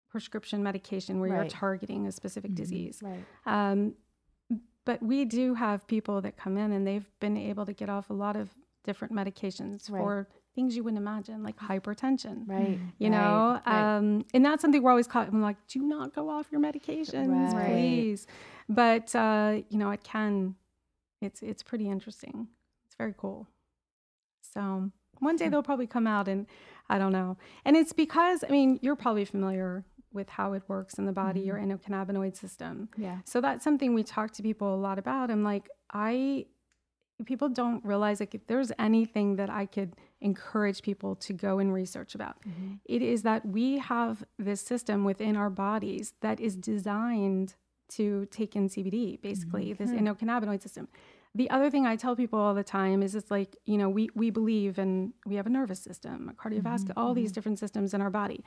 [SPEAKER 3] prescription medication where you're targeting a specific disease.
[SPEAKER 2] Right.
[SPEAKER 3] Um, but we do have people that come in and they've been able to get off a lot of different medications
[SPEAKER 2] Right.
[SPEAKER 3] for things you wouldn't imagine, like hypertension.
[SPEAKER 2] Right.
[SPEAKER 3] You
[SPEAKER 2] right,
[SPEAKER 3] know,
[SPEAKER 2] right.
[SPEAKER 3] um, and that's something we're always caught. I'm like, do not go off your medications,
[SPEAKER 2] Right.
[SPEAKER 3] please. But uh, you know, it can. It's it's pretty interesting. It's very cool. So one day they'll probably come out, and I don't know. And it's because I mean, you're probably familiar with how it works in the body, your endocannabinoid mm-hmm. system.
[SPEAKER 2] yeah.
[SPEAKER 3] So that's something we talk to people a lot about. I'm like, I people don't realize like if there's anything that I could encourage people to go and research about, mm-hmm. it is that we have this system within our bodies that is designed to take in CBD, basically, mm-hmm. this hmm. endocannabinoid system. The other thing I tell people all the time is it's like, you know, we we believe and we have a nervous system, a cardiovascular, all these different systems in our body.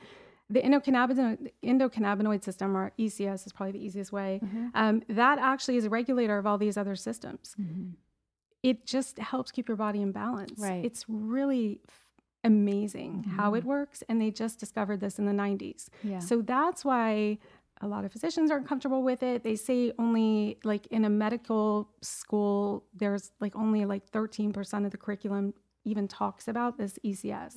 [SPEAKER 3] The endocannabinoid, endocannabinoid system, or ECS is probably the easiest way, mm-hmm. um, that actually is a regulator of all these other systems. Mm-hmm. It just helps keep your body in balance.
[SPEAKER 2] Right.
[SPEAKER 3] It's really f- amazing mm-hmm. how it works. And they just discovered this in the 90s.
[SPEAKER 1] Yeah.
[SPEAKER 3] So that's why a lot of physicians aren't comfortable with it. They say only like in a medical school, there's like only like 13% of the curriculum even talks about this ECS.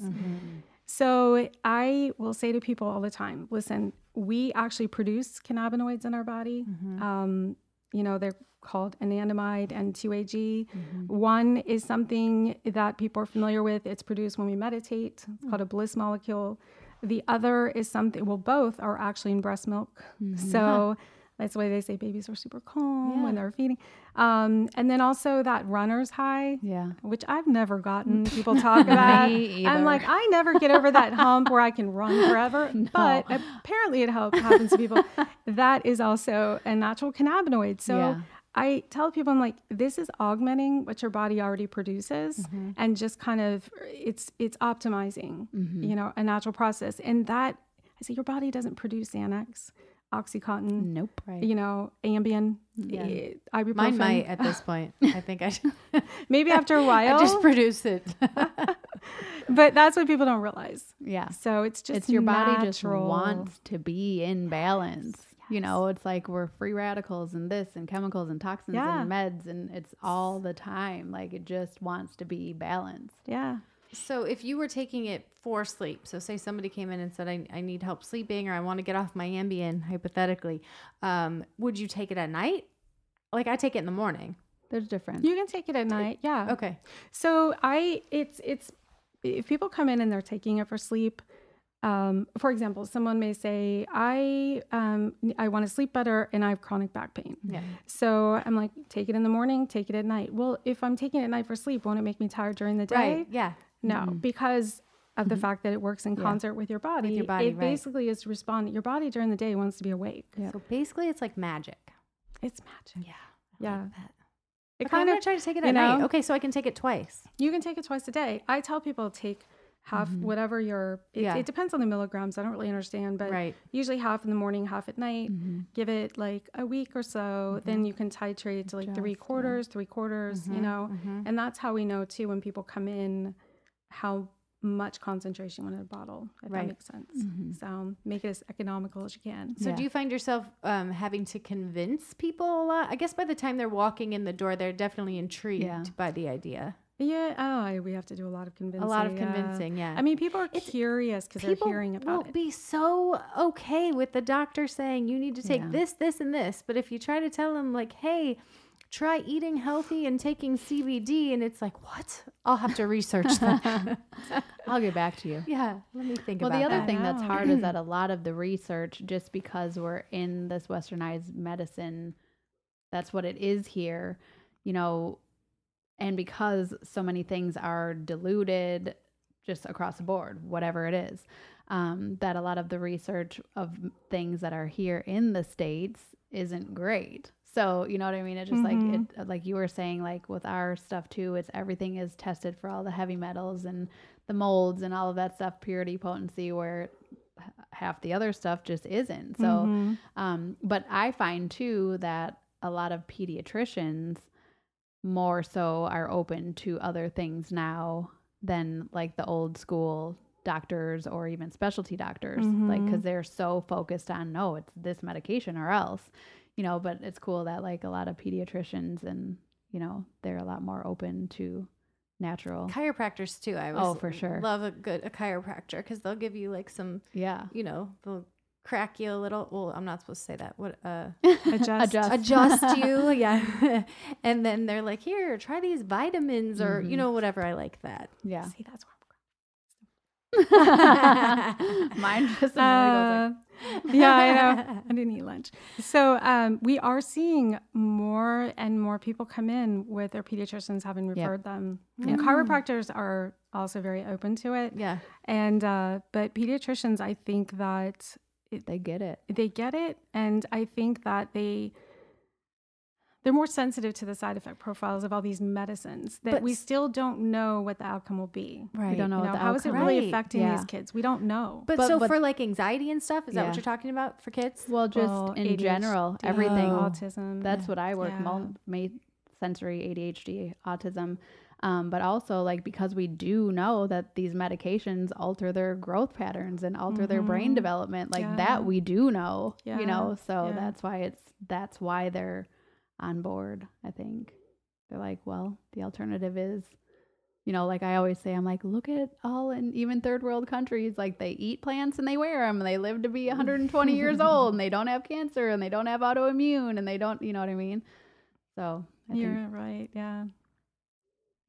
[SPEAKER 3] So I will say to people all the time, listen, we actually produce cannabinoids in our body. Mm-hmm. Um, you know, they're called anandamide and 2AG. Mm-hmm. One is something that people are familiar with. It's produced when we meditate. It's mm. called a bliss molecule. The other is something, well, both are actually in breast milk. Mm-hmm. So that's why they say babies are super calm when they're feeding. Um, and then also that runner's high
[SPEAKER 1] Yeah.
[SPEAKER 3] which I've never gotten people talk [laughs] about. I'm like, I never get over that hump where I can run [laughs] forever. But apparently it help, happens to people. [laughs] that is also a natural cannabinoid. So
[SPEAKER 1] Yeah.
[SPEAKER 3] I tell people, I'm like, this is augmenting what your body already produces
[SPEAKER 1] Mm-hmm.
[SPEAKER 3] and just kind of it's it's optimizing, you know, a natural process. And that I say your body doesn't produce Xanax, Oxycontin,
[SPEAKER 1] Nope.
[SPEAKER 2] Right.
[SPEAKER 3] you know, Ambien,
[SPEAKER 1] Yeah.
[SPEAKER 3] eh, ibuprofen.
[SPEAKER 2] Mine might at this [laughs] point. I think I should. [laughs]
[SPEAKER 3] Maybe after a while. [laughs]
[SPEAKER 2] I just produce it.
[SPEAKER 3] but that's what people don't realize.
[SPEAKER 1] Yeah.
[SPEAKER 3] So it's just
[SPEAKER 1] it's your body just wants to be in balance. You know, it's like we're free radicals and this and chemicals and toxins
[SPEAKER 3] Yeah.
[SPEAKER 1] and meds and it's all the time. Like it just wants to be balanced.
[SPEAKER 3] Yeah.
[SPEAKER 2] So if you were taking it for sleep, so say somebody came in and said, I, I need help sleeping or I want to get off my Ambien, hypothetically, um, would you take it at night? Like I take it in the morning.
[SPEAKER 1] There's different.
[SPEAKER 3] You can take it at night. Yeah.
[SPEAKER 2] Okay.
[SPEAKER 3] So I it's it's if people come in and they're taking it for sleep, um, for example, someone may say, I um, I want to sleep better and I have chronic back pain.
[SPEAKER 2] Yeah.
[SPEAKER 3] So I'm like, take it in the morning, take it at night. Well, if I'm taking it at night for sleep, won't it make me tired during the day?
[SPEAKER 2] Right. Yeah.
[SPEAKER 3] No, mm-hmm. because of the mm-hmm. fact that it works in concert with your body.
[SPEAKER 2] With your body,
[SPEAKER 3] it
[SPEAKER 2] right.
[SPEAKER 3] basically is responding. Your body during the day wants to be awake.
[SPEAKER 2] So basically it's like magic.
[SPEAKER 3] It's magic.
[SPEAKER 2] Yeah.
[SPEAKER 3] Yeah.
[SPEAKER 2] That.
[SPEAKER 3] It
[SPEAKER 2] Okay, I'm
[SPEAKER 3] kind of
[SPEAKER 2] try to take it at night. Okay, so I can take it twice.
[SPEAKER 3] you can take it twice a day. I tell people take half mm-hmm. whatever your it,
[SPEAKER 2] Yeah.
[SPEAKER 3] it depends on the milligrams. I don't really understand, but
[SPEAKER 2] Right.
[SPEAKER 3] usually half in the morning, half at night. Give it like a week or so. Then you can titrate to like three quarters, three quarters, you know. And that's how we know too when people come in how much concentration in a bottle, if
[SPEAKER 2] Right.
[SPEAKER 3] that makes sense. So make it as economical as you can.
[SPEAKER 2] So do you find yourself um, having to convince people a lot? I guess by the time they're walking in the door, they're definitely intrigued
[SPEAKER 1] Yeah.
[SPEAKER 2] by the idea.
[SPEAKER 3] Yeah. Oh, I, we have to do a lot of convincing.
[SPEAKER 2] A lot of
[SPEAKER 3] yeah.
[SPEAKER 2] convincing, yeah.
[SPEAKER 3] I mean, people are curious because they're
[SPEAKER 2] People
[SPEAKER 3] hearing
[SPEAKER 2] will
[SPEAKER 3] about it.
[SPEAKER 2] I'll be so okay with the doctor saying you need to take
[SPEAKER 1] Yeah.
[SPEAKER 2] this, this, and this. But if you try to tell them like, hey, try eating healthy and taking CBD. And it's like, what? I'll have to research that. [laughs]
[SPEAKER 1] I'll get back to you.
[SPEAKER 2] yeah, let me think
[SPEAKER 1] Well,
[SPEAKER 2] about Well,
[SPEAKER 1] the other
[SPEAKER 2] that.
[SPEAKER 1] thing that's hard is that a lot of the research, just because we're in this westernized medicine, that's what it is here, you know, and because so many things are diluted just across the board, whatever it is, um, that a lot of the research of things that are here in the States isn't great. So, you know what I mean? It's just like
[SPEAKER 3] Mhm.
[SPEAKER 1] it, like you were saying, like with our stuff too, it's everything is tested for all the heavy metals and the molds and all of that stuff, purity, potency, where half the other stuff just isn't. So,
[SPEAKER 3] Mhm.
[SPEAKER 1] um, but I find too that a lot of pediatricians more so are open to other things now than like the old school doctors or even specialty doctors like
[SPEAKER 3] Mhm.
[SPEAKER 1] because they're so focused on no it's this medication or else you know but it's cool that like a lot of pediatricians and you know they're a lot more open to natural
[SPEAKER 2] chiropractors too. I
[SPEAKER 1] was,
[SPEAKER 2] Oh,
[SPEAKER 1] for sure.
[SPEAKER 2] love a good a chiropractor because they'll give you like some,
[SPEAKER 1] yeah
[SPEAKER 2] you know, they'll crack you a little. Well, I'm not supposed to say that. What uh [laughs]
[SPEAKER 3] Adjust.
[SPEAKER 1] Adjust.
[SPEAKER 2] adjust [laughs] you, yeah. [laughs] and then they're like, here, try these vitamins or you
[SPEAKER 1] Mhm.
[SPEAKER 2] know whatever. I like that.
[SPEAKER 1] yeah
[SPEAKER 3] See, that's where [laughs]
[SPEAKER 1] mine just
[SPEAKER 3] Uh,
[SPEAKER 1] like,
[SPEAKER 3] yeah, I know. [laughs] I didn't eat lunch. So um, we are seeing more and more people come in with their pediatricians having referred them. And
[SPEAKER 2] Mm.
[SPEAKER 3] chiropractors are also very open to it.
[SPEAKER 2] Yeah.
[SPEAKER 3] And uh, but pediatricians, I think that
[SPEAKER 1] they get it
[SPEAKER 3] they get it, and I think that they they're more sensitive to the side effect profiles of all these medicines that
[SPEAKER 2] But
[SPEAKER 3] we still don't know what the outcome will be.
[SPEAKER 2] Right.
[SPEAKER 1] we don't know
[SPEAKER 3] You know,
[SPEAKER 1] the
[SPEAKER 3] how is it really
[SPEAKER 2] Right.
[SPEAKER 3] affecting
[SPEAKER 1] Yeah.
[SPEAKER 3] these kids? We don't know.
[SPEAKER 2] But,
[SPEAKER 1] But-
[SPEAKER 2] so
[SPEAKER 1] but-
[SPEAKER 2] for like anxiety and stuff, is that what you're talking about for kids?
[SPEAKER 1] well just
[SPEAKER 3] Well,
[SPEAKER 1] in
[SPEAKER 3] ADHD,
[SPEAKER 1] general everything
[SPEAKER 2] Oh.
[SPEAKER 3] autism.
[SPEAKER 1] that's
[SPEAKER 3] yeah.
[SPEAKER 1] what I work
[SPEAKER 3] Yeah.
[SPEAKER 1] mul- sensory ADHD, autism. Um, but also like because we do know that these medications alter their growth patterns and alter their brain
[SPEAKER 3] Mhm.
[SPEAKER 1] development, like
[SPEAKER 3] Yeah.
[SPEAKER 1] that we do know,
[SPEAKER 3] Yeah.
[SPEAKER 1] you know. So
[SPEAKER 3] Yeah.
[SPEAKER 1] that's why it's that's why they're on board. I think they're like, well, the alternative is, you know, like I always say, I'm like, look at all in even third world countries, like they eat plants and they wear them, and they live to be 120 years [laughs] old, and they don't have cancer, and they don't have autoimmune, and they don't, you know what I mean? So I
[SPEAKER 3] you're
[SPEAKER 1] think
[SPEAKER 3] right. Yeah.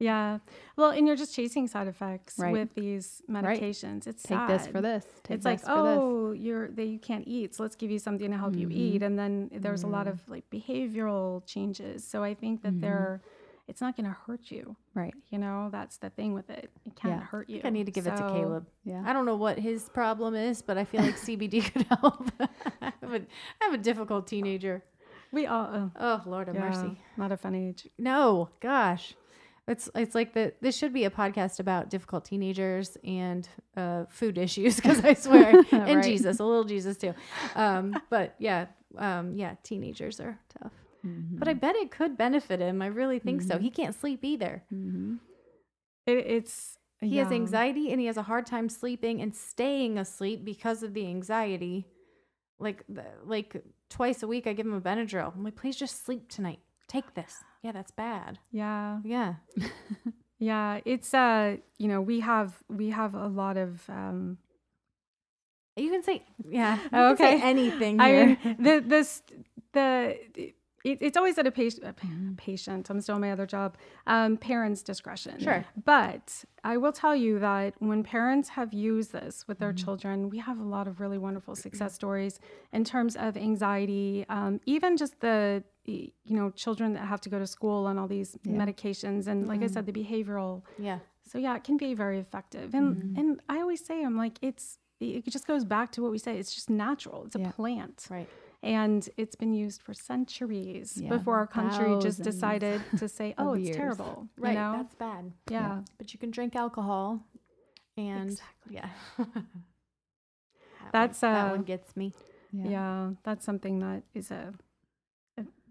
[SPEAKER 3] Yeah. Well, and you're just chasing side effects
[SPEAKER 1] Right.
[SPEAKER 3] with these medications. Right. It's
[SPEAKER 1] take this for this. Take
[SPEAKER 3] it's like,
[SPEAKER 1] this for this.
[SPEAKER 3] oh, you're they you can't eat, so let's give you something to help you
[SPEAKER 1] Mhm.
[SPEAKER 3] eat. And then there's a lot
[SPEAKER 1] Mhm.
[SPEAKER 3] of like behavioral changes. So I think that
[SPEAKER 1] Mhm.
[SPEAKER 3] they're it's not going to hurt you.
[SPEAKER 1] Right.
[SPEAKER 3] You know, that's the thing with it. It can't
[SPEAKER 1] Yeah.
[SPEAKER 3] hurt you.
[SPEAKER 2] I I need to give it to Caleb.
[SPEAKER 1] Yeah.
[SPEAKER 2] I don't know what his problem is, but I feel like [laughs] CBD could help. [laughs] I, have a, I have a difficult teenager.
[SPEAKER 3] We all uh,
[SPEAKER 2] Oh, Lord have
[SPEAKER 3] yeah,
[SPEAKER 2] mercy.
[SPEAKER 3] not a fun age.
[SPEAKER 2] No, gosh. It's it's like the this should be a podcast about difficult teenagers and uh, food [laughs] issues because I swear [laughs] and
[SPEAKER 1] Right.
[SPEAKER 2] Jesus a little Jesus too, um, but yeah um, yeah teenagers are tough.
[SPEAKER 1] Mm-hmm.
[SPEAKER 2] But I bet it could benefit him. I really think so.
[SPEAKER 1] Mhm.
[SPEAKER 2] He can't sleep either.
[SPEAKER 1] hmm
[SPEAKER 3] It, it's
[SPEAKER 2] He has anxiety and he has a hard time sleeping and staying asleep because of the anxiety. Like like twice a week, I give him a Benadryl. I'm like, please just sleep tonight. Take this. Yeah, that's bad.
[SPEAKER 3] Yeah.
[SPEAKER 2] Yeah. [laughs]
[SPEAKER 3] Yeah, it's uh, you know, we have we have a lot of um
[SPEAKER 2] You can say yeah. [laughs]
[SPEAKER 3] Oh,
[SPEAKER 2] can say
[SPEAKER 3] okay.
[SPEAKER 2] anything
[SPEAKER 3] I mean, the this the it, it's always at a patient
[SPEAKER 1] Mm-hmm.
[SPEAKER 3] patient. I'm still in my other job. Um, parents' discretion.
[SPEAKER 2] Sure.
[SPEAKER 3] but I will tell you that when parents have used this with their
[SPEAKER 1] Mm-hmm.
[SPEAKER 3] children, we have a lot of really wonderful success stories in terms of anxiety. Um, even just the you know children that have to go to school on all these
[SPEAKER 1] Yeah.
[SPEAKER 3] medications and like I
[SPEAKER 1] Mm-hmm.
[SPEAKER 3] said, the behavioral
[SPEAKER 2] yeah.
[SPEAKER 3] so yeah, it can be very effective. And
[SPEAKER 1] Mm-hmm.
[SPEAKER 3] and I always say I'm like it's it just goes back to what we say. It's just natural. It's a
[SPEAKER 1] Yeah.
[SPEAKER 3] plant.
[SPEAKER 2] Right.
[SPEAKER 3] And it's been used for centuries
[SPEAKER 1] Yeah.
[SPEAKER 3] before our country just decided to say, [laughs] "Oh, it's
[SPEAKER 1] years.
[SPEAKER 3] terrible."
[SPEAKER 2] Right.
[SPEAKER 3] You know?
[SPEAKER 2] That's bad.
[SPEAKER 3] yeah.
[SPEAKER 2] But you can drink alcohol and
[SPEAKER 3] Exactly.
[SPEAKER 2] yeah. [laughs] That
[SPEAKER 3] That's,
[SPEAKER 2] one, that
[SPEAKER 3] uh,
[SPEAKER 2] one gets me.
[SPEAKER 3] yeah, That's something that is a a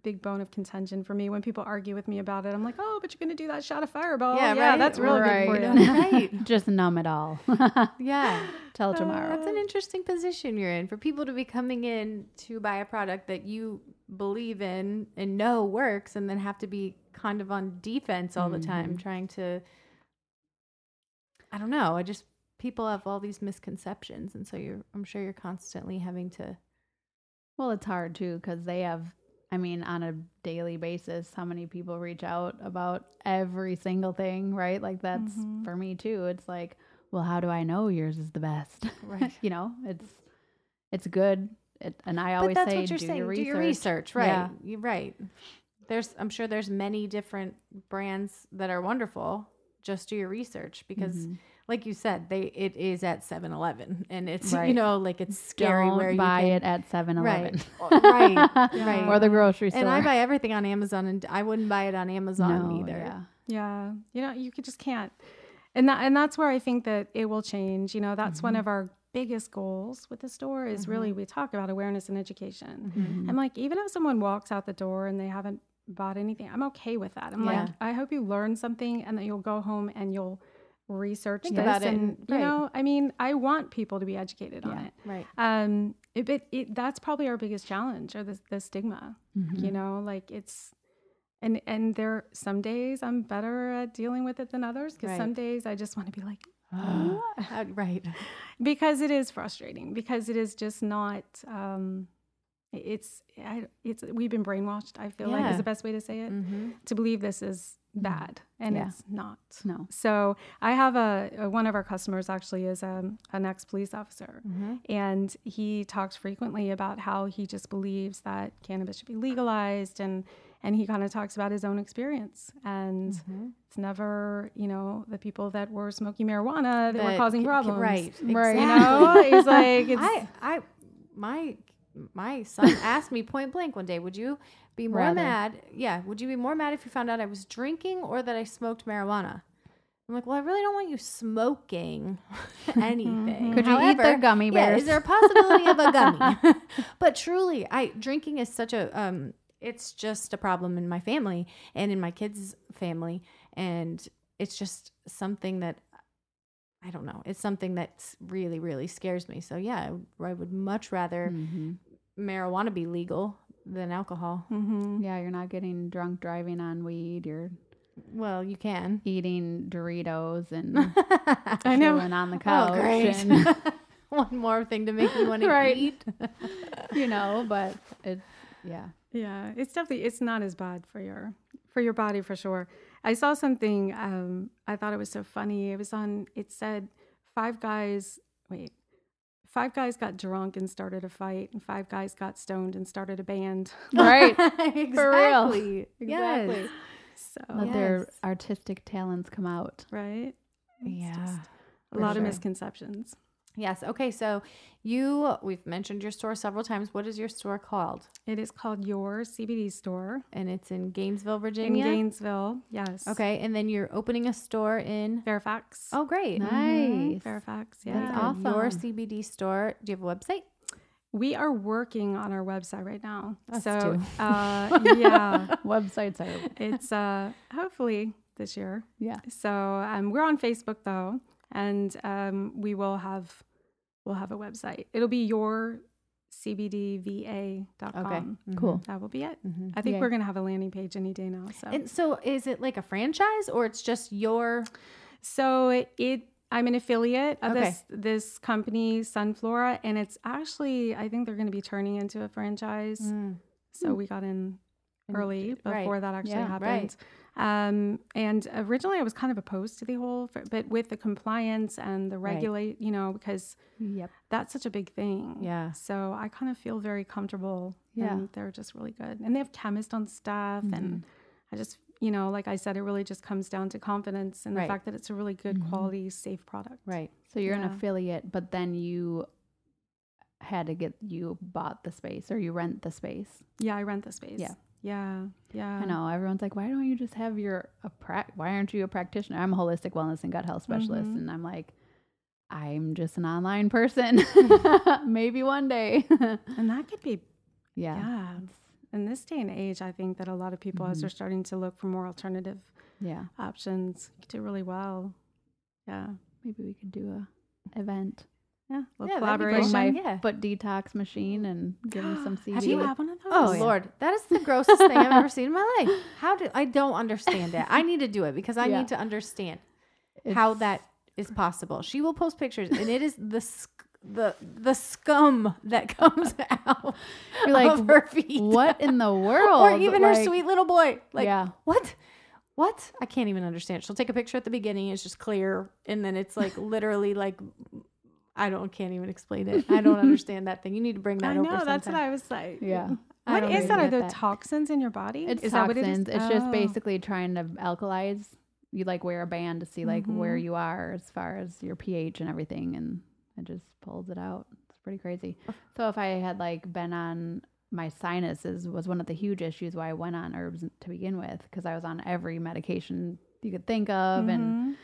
[SPEAKER 3] big bone of contention for me when people argue with me about it. I'm like, "Oh, but you're going to do that shot of fireball."
[SPEAKER 2] Yeah,
[SPEAKER 3] Yeah,
[SPEAKER 2] right,
[SPEAKER 3] that's really good for
[SPEAKER 1] right.
[SPEAKER 3] you. [laughs]
[SPEAKER 2] right. [laughs]
[SPEAKER 1] Just numb it all. [laughs]
[SPEAKER 2] Yeah.
[SPEAKER 1] Till uh, tomorrow.
[SPEAKER 2] That's an interesting position you're in for people to be coming in to buy a product that you believe in and know works and then have to be kind of on defense all the mm-hmm. time trying to I don't know, I just people have all these misconceptions and so you're I'm sure you're constantly having to
[SPEAKER 1] Well, it's hard too because they have. I mean, on a daily basis, how many people reach out about every single thing, right? Like that's
[SPEAKER 3] Mhm.
[SPEAKER 1] for me too. It's like, well, how do I know yours is the best? [laughs]
[SPEAKER 2] Right.
[SPEAKER 1] you know, it's it's good. It, and I
[SPEAKER 2] But
[SPEAKER 1] always
[SPEAKER 2] that's
[SPEAKER 1] say,
[SPEAKER 2] what you're
[SPEAKER 1] do
[SPEAKER 2] saying.
[SPEAKER 1] your
[SPEAKER 2] Do
[SPEAKER 1] research.
[SPEAKER 2] your research, right?
[SPEAKER 1] Yeah.
[SPEAKER 2] You're right. There's, I'm sure there's many different brands that are wonderful. Just do your research because,
[SPEAKER 1] Mhm.
[SPEAKER 2] Like you said, they it is at 7-Eleven and it's you know like it's scary
[SPEAKER 1] Don't
[SPEAKER 2] where you
[SPEAKER 1] buy
[SPEAKER 2] can,
[SPEAKER 1] it at 7-Eleven.
[SPEAKER 2] Right. Right. [laughs] Right.
[SPEAKER 1] or the grocery store.
[SPEAKER 2] And I buy everything on Amazon, and I wouldn't buy it on Amazon
[SPEAKER 1] no,
[SPEAKER 2] either.
[SPEAKER 1] Yeah.
[SPEAKER 3] Yeah. You know, you could just can't. And that and that's where I think that it will change. You know, that's one
[SPEAKER 1] Mhm.
[SPEAKER 3] of our biggest goals with the store is really we talk about awareness and education.
[SPEAKER 1] Mhm.
[SPEAKER 3] I'm like, even if someone walks out the door and they haven't bought anything, I'm okay with that. I'm
[SPEAKER 2] Yeah.
[SPEAKER 3] like, I hope you learn something and that you'll go home and you'll research
[SPEAKER 2] Think
[SPEAKER 3] this.
[SPEAKER 2] about it
[SPEAKER 3] and
[SPEAKER 2] and-
[SPEAKER 3] you
[SPEAKER 2] right.
[SPEAKER 3] know, I mean, I want people to be educated on it.
[SPEAKER 2] Right.
[SPEAKER 3] Um, it, but it, that's probably our biggest challenge or the, the stigma
[SPEAKER 1] Mhm.
[SPEAKER 3] you know like it's and and there some days i'm better at dealing with it than others because
[SPEAKER 2] Right.
[SPEAKER 3] some days i just want to be like [sighs]
[SPEAKER 2] Uh, right. [laughs]
[SPEAKER 3] because it is frustrating because it is just not um it's I, it's we've been brainwashed i feel like is the best way to say it
[SPEAKER 2] Mm-hmm.
[SPEAKER 3] to believe this is bad and
[SPEAKER 1] Yeah.
[SPEAKER 3] it's not
[SPEAKER 1] No.
[SPEAKER 3] so i have a, a one of our customers actually is a, an ex-police officer
[SPEAKER 2] Mm-hmm.
[SPEAKER 3] and he talks frequently about how he just believes that cannabis should be legalized and and he kind of talks about his own experience and
[SPEAKER 2] Mm-hmm.
[SPEAKER 3] it's never you know the people that were smoking marijuana that, were causing problems
[SPEAKER 2] Right.
[SPEAKER 1] Right.
[SPEAKER 3] you know he's like [laughs] it's,
[SPEAKER 2] I, I, my, my son asked me point blank one day, would you be more
[SPEAKER 1] Rather.
[SPEAKER 2] mad? Yeah. Would you be more mad if you found out I was drinking or that I smoked marijuana? I'm like, well, I really don't want you smoking [laughs] [laughs] anything.
[SPEAKER 1] Could you eat their gummy
[SPEAKER 2] Yeah, is there a possibility of a gummy? [laughs] but truly, I drinking is such a um it's just a problem in my family and in my kids' family and it's just something that I don't know. It's something that really really scares me. So yeah, I would- I would much rather
[SPEAKER 1] Mhm.
[SPEAKER 2] Marijuana be legal than alcohol.
[SPEAKER 3] Mhm.
[SPEAKER 1] Yeah, you're not getting drunk driving on weed. You're
[SPEAKER 2] Well, you can.
[SPEAKER 1] eating Doritos and [laughs]
[SPEAKER 3] I know.
[SPEAKER 1] chilling on the couch.
[SPEAKER 2] Oh, great.
[SPEAKER 1] and- [laughs]
[SPEAKER 2] One more thing to make you want to [laughs]
[SPEAKER 1] Right.
[SPEAKER 2] eat.
[SPEAKER 1] you know, but it, yeah.
[SPEAKER 3] yeah it's definitely it's not as bad for your for your body for sure i saw something um i thought it was so funny it was on it said five guys wait five guys got drunk and started a fight and five guys got stoned and started a band [laughs] [laughs]
[SPEAKER 1] Right. [laughs]
[SPEAKER 2] exactly.
[SPEAKER 1] Real.
[SPEAKER 2] Yes.
[SPEAKER 1] Exactly.
[SPEAKER 3] so
[SPEAKER 1] Let their artistic talents come out.
[SPEAKER 3] right It's
[SPEAKER 2] Yeah.
[SPEAKER 3] a lot of misconceptions
[SPEAKER 2] Yes. Okay. So you, we've mentioned your store several times. What is your store called?
[SPEAKER 3] it is called your cbd store
[SPEAKER 2] And it's in Gainesville,
[SPEAKER 3] in
[SPEAKER 2] Virginia.
[SPEAKER 3] gainesville yes
[SPEAKER 2] Okay. And then you're opening a store in.
[SPEAKER 3] fairfax
[SPEAKER 2] Oh, great.
[SPEAKER 1] Nice.
[SPEAKER 3] fairfax yeah
[SPEAKER 1] That's
[SPEAKER 2] Good. Your. CBD store. Do you have a website?
[SPEAKER 3] we are working on our website right now
[SPEAKER 2] Us
[SPEAKER 3] so
[SPEAKER 2] too.
[SPEAKER 3] uh [laughs] yeah
[SPEAKER 1] Websites are,
[SPEAKER 3] it's uh hopefully this year
[SPEAKER 1] yeah.
[SPEAKER 3] so um we're on facebook though and um we will have we'll have a website it'll be your cbdva.com
[SPEAKER 2] Okay.
[SPEAKER 1] Cool.
[SPEAKER 3] that will be it
[SPEAKER 2] Mm-hmm.
[SPEAKER 3] i think
[SPEAKER 1] Yay.
[SPEAKER 3] we're gonna have a landing page any day now so
[SPEAKER 2] And so is it like a franchise or it's just your.
[SPEAKER 3] so it i'm an affiliate of
[SPEAKER 2] Okay.
[SPEAKER 3] this this company sunflora and it's actually i think they're going to be turning into a franchise so we got in
[SPEAKER 2] And-
[SPEAKER 3] early
[SPEAKER 2] right.
[SPEAKER 3] before that actually
[SPEAKER 1] Yeah,
[SPEAKER 3] happened. Um, and originally I was kind of opposed to the whole, but with the compliance and the
[SPEAKER 2] Right.
[SPEAKER 3] regulate, you know, because
[SPEAKER 1] Yep.
[SPEAKER 3] that's such a big thing.
[SPEAKER 2] Yeah.
[SPEAKER 3] So I kind of feel very comfortable.
[SPEAKER 1] Yeah.
[SPEAKER 3] And they're just really good. And they have chemists on staff.
[SPEAKER 2] Mm-hmm.
[SPEAKER 3] And I just, you know, like I said, it really just comes down to confidence and
[SPEAKER 2] Right.
[SPEAKER 3] the fact that it's a really good
[SPEAKER 1] Mhm.
[SPEAKER 3] quality, safe product.
[SPEAKER 2] Right.
[SPEAKER 1] So you're an affiliate, but then you had to get you bought the space or you rent the space.
[SPEAKER 3] Yeah. I rent the space.
[SPEAKER 1] Yeah.
[SPEAKER 3] Yeah. Yeah.
[SPEAKER 1] I know everyone's like, why don't you just have your a prac? Why aren't you a practitioner? I'm a holistic wellness and gut health specialist,
[SPEAKER 3] Mhm.
[SPEAKER 1] and I'm like, I'm just an online person. [laughs] [laughs] Maybe one day. [laughs]
[SPEAKER 3] And that could be,
[SPEAKER 1] yeah.
[SPEAKER 3] yeah. In this day and age, I think that a lot of people, as
[SPEAKER 1] Mhm.
[SPEAKER 3] they're starting to look for more alternative
[SPEAKER 1] Yeah.
[SPEAKER 3] options do really well. Yeah.
[SPEAKER 1] Maybe we could do a event.
[SPEAKER 3] Yeah. A
[SPEAKER 2] Yeah,
[SPEAKER 3] little
[SPEAKER 2] that'd be
[SPEAKER 1] Bring
[SPEAKER 2] great.
[SPEAKER 3] collaboration.
[SPEAKER 1] my
[SPEAKER 2] Yeah.
[SPEAKER 1] foot detox machine and give me some [gasps] CBD.
[SPEAKER 3] Do you have one of oh, those?
[SPEAKER 2] Oh,
[SPEAKER 1] yeah.
[SPEAKER 2] Lord, that is the grossest thing I've ever seen in my life. [laughs] How do I don't understand it? I need to do it because I
[SPEAKER 1] Yeah.
[SPEAKER 2] need to understand
[SPEAKER 1] It's-
[SPEAKER 2] how that is possible. She will post pictures, and it is the sc- the the scum that [laughs] comes out
[SPEAKER 1] You're like,
[SPEAKER 2] of her feet.
[SPEAKER 1] What in the [laughs] world?
[SPEAKER 2] or even her sweet little boy. Like
[SPEAKER 1] yeah.
[SPEAKER 2] what? What? I can't even understand. She'll take a picture at the beginning, it's just clear, and then it's like literally like I don't can't even explain it. I don't [laughs] understand that thing. You need to bring that
[SPEAKER 3] I
[SPEAKER 2] over.
[SPEAKER 3] know. That's what. I was like.
[SPEAKER 1] Yeah.
[SPEAKER 2] I
[SPEAKER 3] What is that? Are there
[SPEAKER 2] that.
[SPEAKER 3] toxins in your body?
[SPEAKER 1] It's
[SPEAKER 3] is that what it is?
[SPEAKER 1] toxins. It's just
[SPEAKER 3] Oh.
[SPEAKER 1] basically trying to alkalize. You like wear a band to see like where
[SPEAKER 3] Mhm.
[SPEAKER 1] you are as far as your pH and everything, and it just pulls it out. It's pretty crazy. So if I had like been on my sinuses was one of the huge issues why I went on herbs to begin with because I was on every medication you could think of and
[SPEAKER 3] Mhm.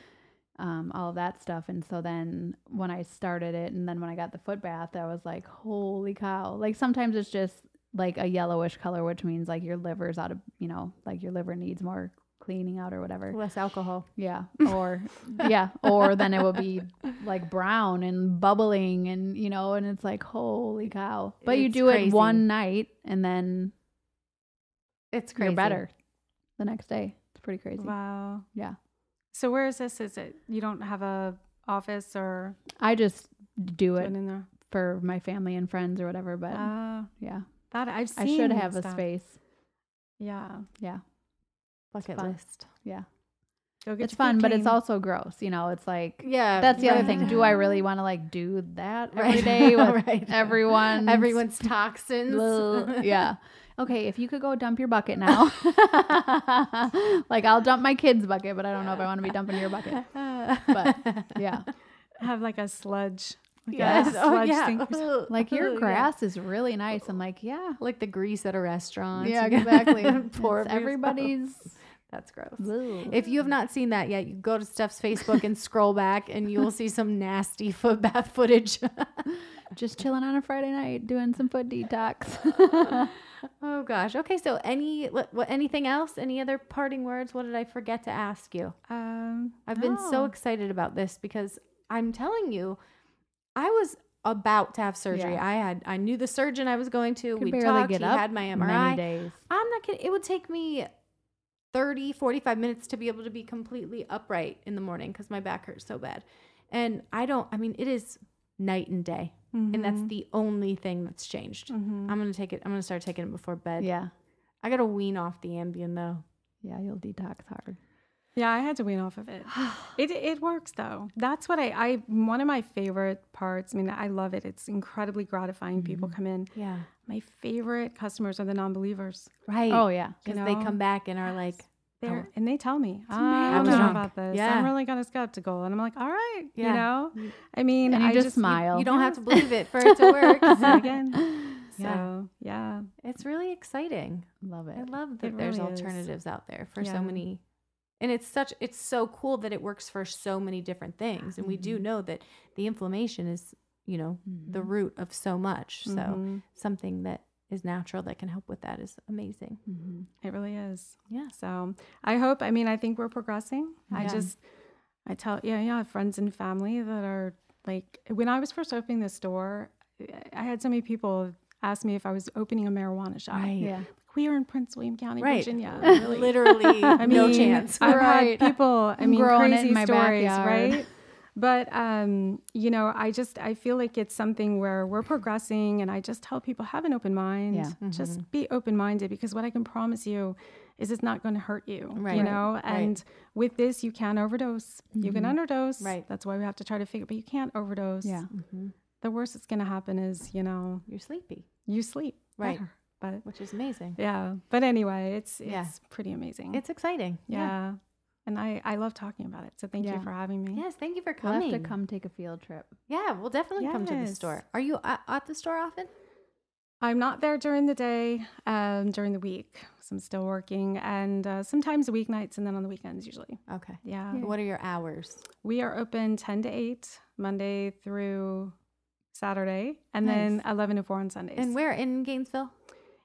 [SPEAKER 1] Um, all that stuff. And so then when I started it, and then when I got the foot bath, I was like, holy cow! Like sometimes it's just like a yellowish color, which means like your liver's out of, you know, like your liver needs more cleaning out or whatever.
[SPEAKER 2] less alcohol.
[SPEAKER 1] Yeah. [laughs] Or yeah. Or then it will be like brown and bubbling and you know, and it's like, holy cow. But you do
[SPEAKER 2] crazy.
[SPEAKER 1] it one night and then
[SPEAKER 2] It's crazy.
[SPEAKER 1] you're better the next day. It's pretty crazy.
[SPEAKER 3] Wow.
[SPEAKER 1] Yeah.
[SPEAKER 3] So where is this? Is it you don't have a office or
[SPEAKER 1] I just do it
[SPEAKER 3] in there?
[SPEAKER 1] for my family and friends or whatever, but
[SPEAKER 3] Uh,
[SPEAKER 1] yeah.
[SPEAKER 3] that I've seen.
[SPEAKER 1] I should have a space.
[SPEAKER 3] Yeah.
[SPEAKER 1] Yeah.
[SPEAKER 2] Bucket list.
[SPEAKER 1] Yeah.
[SPEAKER 3] Go get
[SPEAKER 1] It's
[SPEAKER 3] your feet
[SPEAKER 1] fun, but it's also gross. You know, it's like
[SPEAKER 2] Yeah.
[SPEAKER 1] that's the other thing. Do I really want to like do that
[SPEAKER 2] Right.
[SPEAKER 1] every day [laughs] with
[SPEAKER 2] Right.
[SPEAKER 1] everyone?
[SPEAKER 2] Everyone's toxins.
[SPEAKER 1] yeah. [laughs] Okay, if you could go dump your bucket now. [laughs] like I'll dump my kid's bucket, but I don't know if I want to be dumping your bucket. But [laughs] yeah.
[SPEAKER 3] have like a sludge. Like a
[SPEAKER 2] Yes. [laughs] Oh yeah.
[SPEAKER 1] Like your
[SPEAKER 2] yeah.
[SPEAKER 1] grass is really nice. I'm like, yeah.
[SPEAKER 2] Like the grease at a restaurant.
[SPEAKER 1] Yeah, exactly.
[SPEAKER 2] Pour
[SPEAKER 1] everybody's
[SPEAKER 2] That's gross.
[SPEAKER 1] Ugh.
[SPEAKER 2] If you have not seen that yet, you go to Steph's Facebook and scroll back, and you will see some nasty foot bath footage.
[SPEAKER 1] Just chilling on a Friday night doing some foot detox. [laughs]
[SPEAKER 2] oh gosh. Okay. So any what, what anything else? Any other parting words? What did I forget to ask you?
[SPEAKER 3] Um,
[SPEAKER 2] I've been so excited about this because I'm telling you, I was about to have surgery.
[SPEAKER 1] Yeah.
[SPEAKER 2] I had I knew the surgeon I was going to.
[SPEAKER 1] Could
[SPEAKER 2] we
[SPEAKER 1] barely
[SPEAKER 2] talked.
[SPEAKER 1] get
[SPEAKER 2] he
[SPEAKER 1] up
[SPEAKER 2] had my MRI.
[SPEAKER 1] days.
[SPEAKER 2] I'm not kidding. It would take me 30, 45 minutes to be able to be completely upright in the morning because my back hurts so bad. And I don't, I mean, it is night and day. And that's the only thing that's changed.
[SPEAKER 3] Mhm.
[SPEAKER 2] I'm going to take it, I'm going to start taking it before bed.
[SPEAKER 1] Yeah.
[SPEAKER 2] I got to wean off the Ambien though.
[SPEAKER 1] Yeah, you'll detox hard.
[SPEAKER 3] Yeah, I had to wean off of it. [sighs] It it works though. That's what I I one of my favorite parts. I mean, I love it. It's incredibly gratifying. People come in.
[SPEAKER 2] Yeah.
[SPEAKER 3] My favorite customers are the non-believers.
[SPEAKER 2] Right.
[SPEAKER 1] Oh yeah.
[SPEAKER 2] Because
[SPEAKER 3] you
[SPEAKER 2] they come back and are like,
[SPEAKER 3] They're, and they tell me,
[SPEAKER 1] It's
[SPEAKER 3] I don't know about this.
[SPEAKER 2] Yeah.
[SPEAKER 3] I'm really kind of skeptical. And I'm like, all right,
[SPEAKER 2] Yeah.
[SPEAKER 3] you know, I mean,
[SPEAKER 1] And you
[SPEAKER 3] I
[SPEAKER 1] just
[SPEAKER 3] just
[SPEAKER 1] smile.
[SPEAKER 2] you don't have to [laughs] believe it for it to work. [laughs]
[SPEAKER 3] Say again. [laughs]
[SPEAKER 2] Yeah.
[SPEAKER 3] So yeah,
[SPEAKER 2] It's really exciting.
[SPEAKER 1] Love it.
[SPEAKER 2] I love that
[SPEAKER 3] It
[SPEAKER 2] there's
[SPEAKER 3] really is.
[SPEAKER 2] alternatives out there for so many. And it's such it's so cool that it works for so many different things. And we do
[SPEAKER 3] Mm-hmm.
[SPEAKER 2] know that the inflammation is, you know, the
[SPEAKER 1] Mhm.
[SPEAKER 2] root of so much. So
[SPEAKER 3] Mhm.
[SPEAKER 2] something that is natural that can help with that is amazing.
[SPEAKER 1] Mhm.
[SPEAKER 3] it really is.
[SPEAKER 2] Yeah.
[SPEAKER 3] So I hope. I mean, I think we're progressing. I just, I tell, yeah, yeah, friends and family that are like, when I was first opening this store, I had so many people ask me if I was opening a marijuana shop.
[SPEAKER 1] Yeah.
[SPEAKER 3] We are in Prince William County,
[SPEAKER 2] Right.
[SPEAKER 3] Virginia. [laughs] Really.
[SPEAKER 2] Literally [laughs]
[SPEAKER 3] I mean,
[SPEAKER 2] no chance.
[SPEAKER 3] I've
[SPEAKER 1] Right.
[SPEAKER 3] had people, I mean,
[SPEAKER 1] growing
[SPEAKER 3] crazy
[SPEAKER 1] in my
[SPEAKER 3] stories,
[SPEAKER 1] backyard.
[SPEAKER 3] right? But um, you know, I just I feel like it's something where we're progressing, and I just tell people have an open mind.
[SPEAKER 1] Yeah.
[SPEAKER 3] Just be open minded because what I can promise you is it's not going to hurt you.
[SPEAKER 2] Right.
[SPEAKER 3] You know,
[SPEAKER 2] Right.
[SPEAKER 3] and with this you can overdose. You can
[SPEAKER 1] Mhm.
[SPEAKER 3] underdose.
[SPEAKER 2] Right.
[SPEAKER 3] That's why we have to try to figure. But you can't overdose.
[SPEAKER 1] Yeah.
[SPEAKER 2] Mhm.
[SPEAKER 3] The worst that's going to happen is you know
[SPEAKER 2] You're sleepy,
[SPEAKER 3] you sleep.
[SPEAKER 2] Right.
[SPEAKER 3] better. But
[SPEAKER 2] which is amazing.
[SPEAKER 3] yeah. But anyway, it's it's
[SPEAKER 2] Yeah.
[SPEAKER 3] pretty amazing.
[SPEAKER 2] It's exciting.
[SPEAKER 3] Yeah. And I, I love talking about it. So thank
[SPEAKER 1] Yeah.
[SPEAKER 3] you for having me.
[SPEAKER 2] Yes, thank you for coming.
[SPEAKER 1] We'll
[SPEAKER 2] coming.
[SPEAKER 1] have to come take a field trip.
[SPEAKER 2] Yeah, we'll definitely come to the store. Are you at, at the store often?
[SPEAKER 3] I'm not there during the day, um, during the week. So I'm still working and uh, sometimes the weeknights and then on the weekends usually.
[SPEAKER 2] Okay.
[SPEAKER 3] Yeah.
[SPEAKER 1] Yeah.
[SPEAKER 2] What are your hours?
[SPEAKER 3] We are open 10 to 8, Monday through Saturday, and then 11 to 4 on Sundays.
[SPEAKER 2] And where in Gainesville?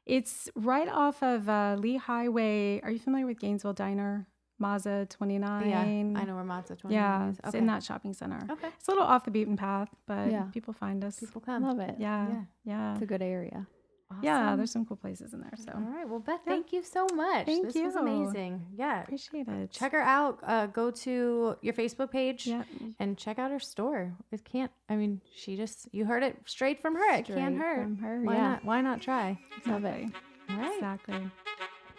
[SPEAKER 3] it's right off of uh, Lee Highway. Are you familiar with Gainesville Diner? Mazda 29.
[SPEAKER 2] Yeah, I know where Mazda 20
[SPEAKER 3] Yeah,
[SPEAKER 2] is.
[SPEAKER 3] it's
[SPEAKER 2] Okay.
[SPEAKER 3] in that shopping center.
[SPEAKER 2] Okay.
[SPEAKER 3] It's a little off the beaten path, but
[SPEAKER 1] Yeah.
[SPEAKER 3] people find us.
[SPEAKER 2] People come.
[SPEAKER 1] Love it.
[SPEAKER 3] Yeah.
[SPEAKER 2] Yeah.
[SPEAKER 3] Yeah.
[SPEAKER 1] It's a good area.
[SPEAKER 2] Awesome.
[SPEAKER 3] Yeah, there's some cool places in there. So
[SPEAKER 2] All right. Well, Beth,
[SPEAKER 3] Yeah.
[SPEAKER 2] thank you so much.
[SPEAKER 3] Thank
[SPEAKER 2] this was amazing. Yeah.
[SPEAKER 3] appreciate it.
[SPEAKER 2] Check her out. Uh, go to your Facebook page
[SPEAKER 3] Yeah.
[SPEAKER 2] and check out her store. It can't. I mean, she just you heard it straight from her. It can't hurt.
[SPEAKER 1] from her,
[SPEAKER 2] Why
[SPEAKER 1] yeah.
[SPEAKER 2] not? Why not try?
[SPEAKER 1] Love it.
[SPEAKER 2] All right.
[SPEAKER 3] Exactly.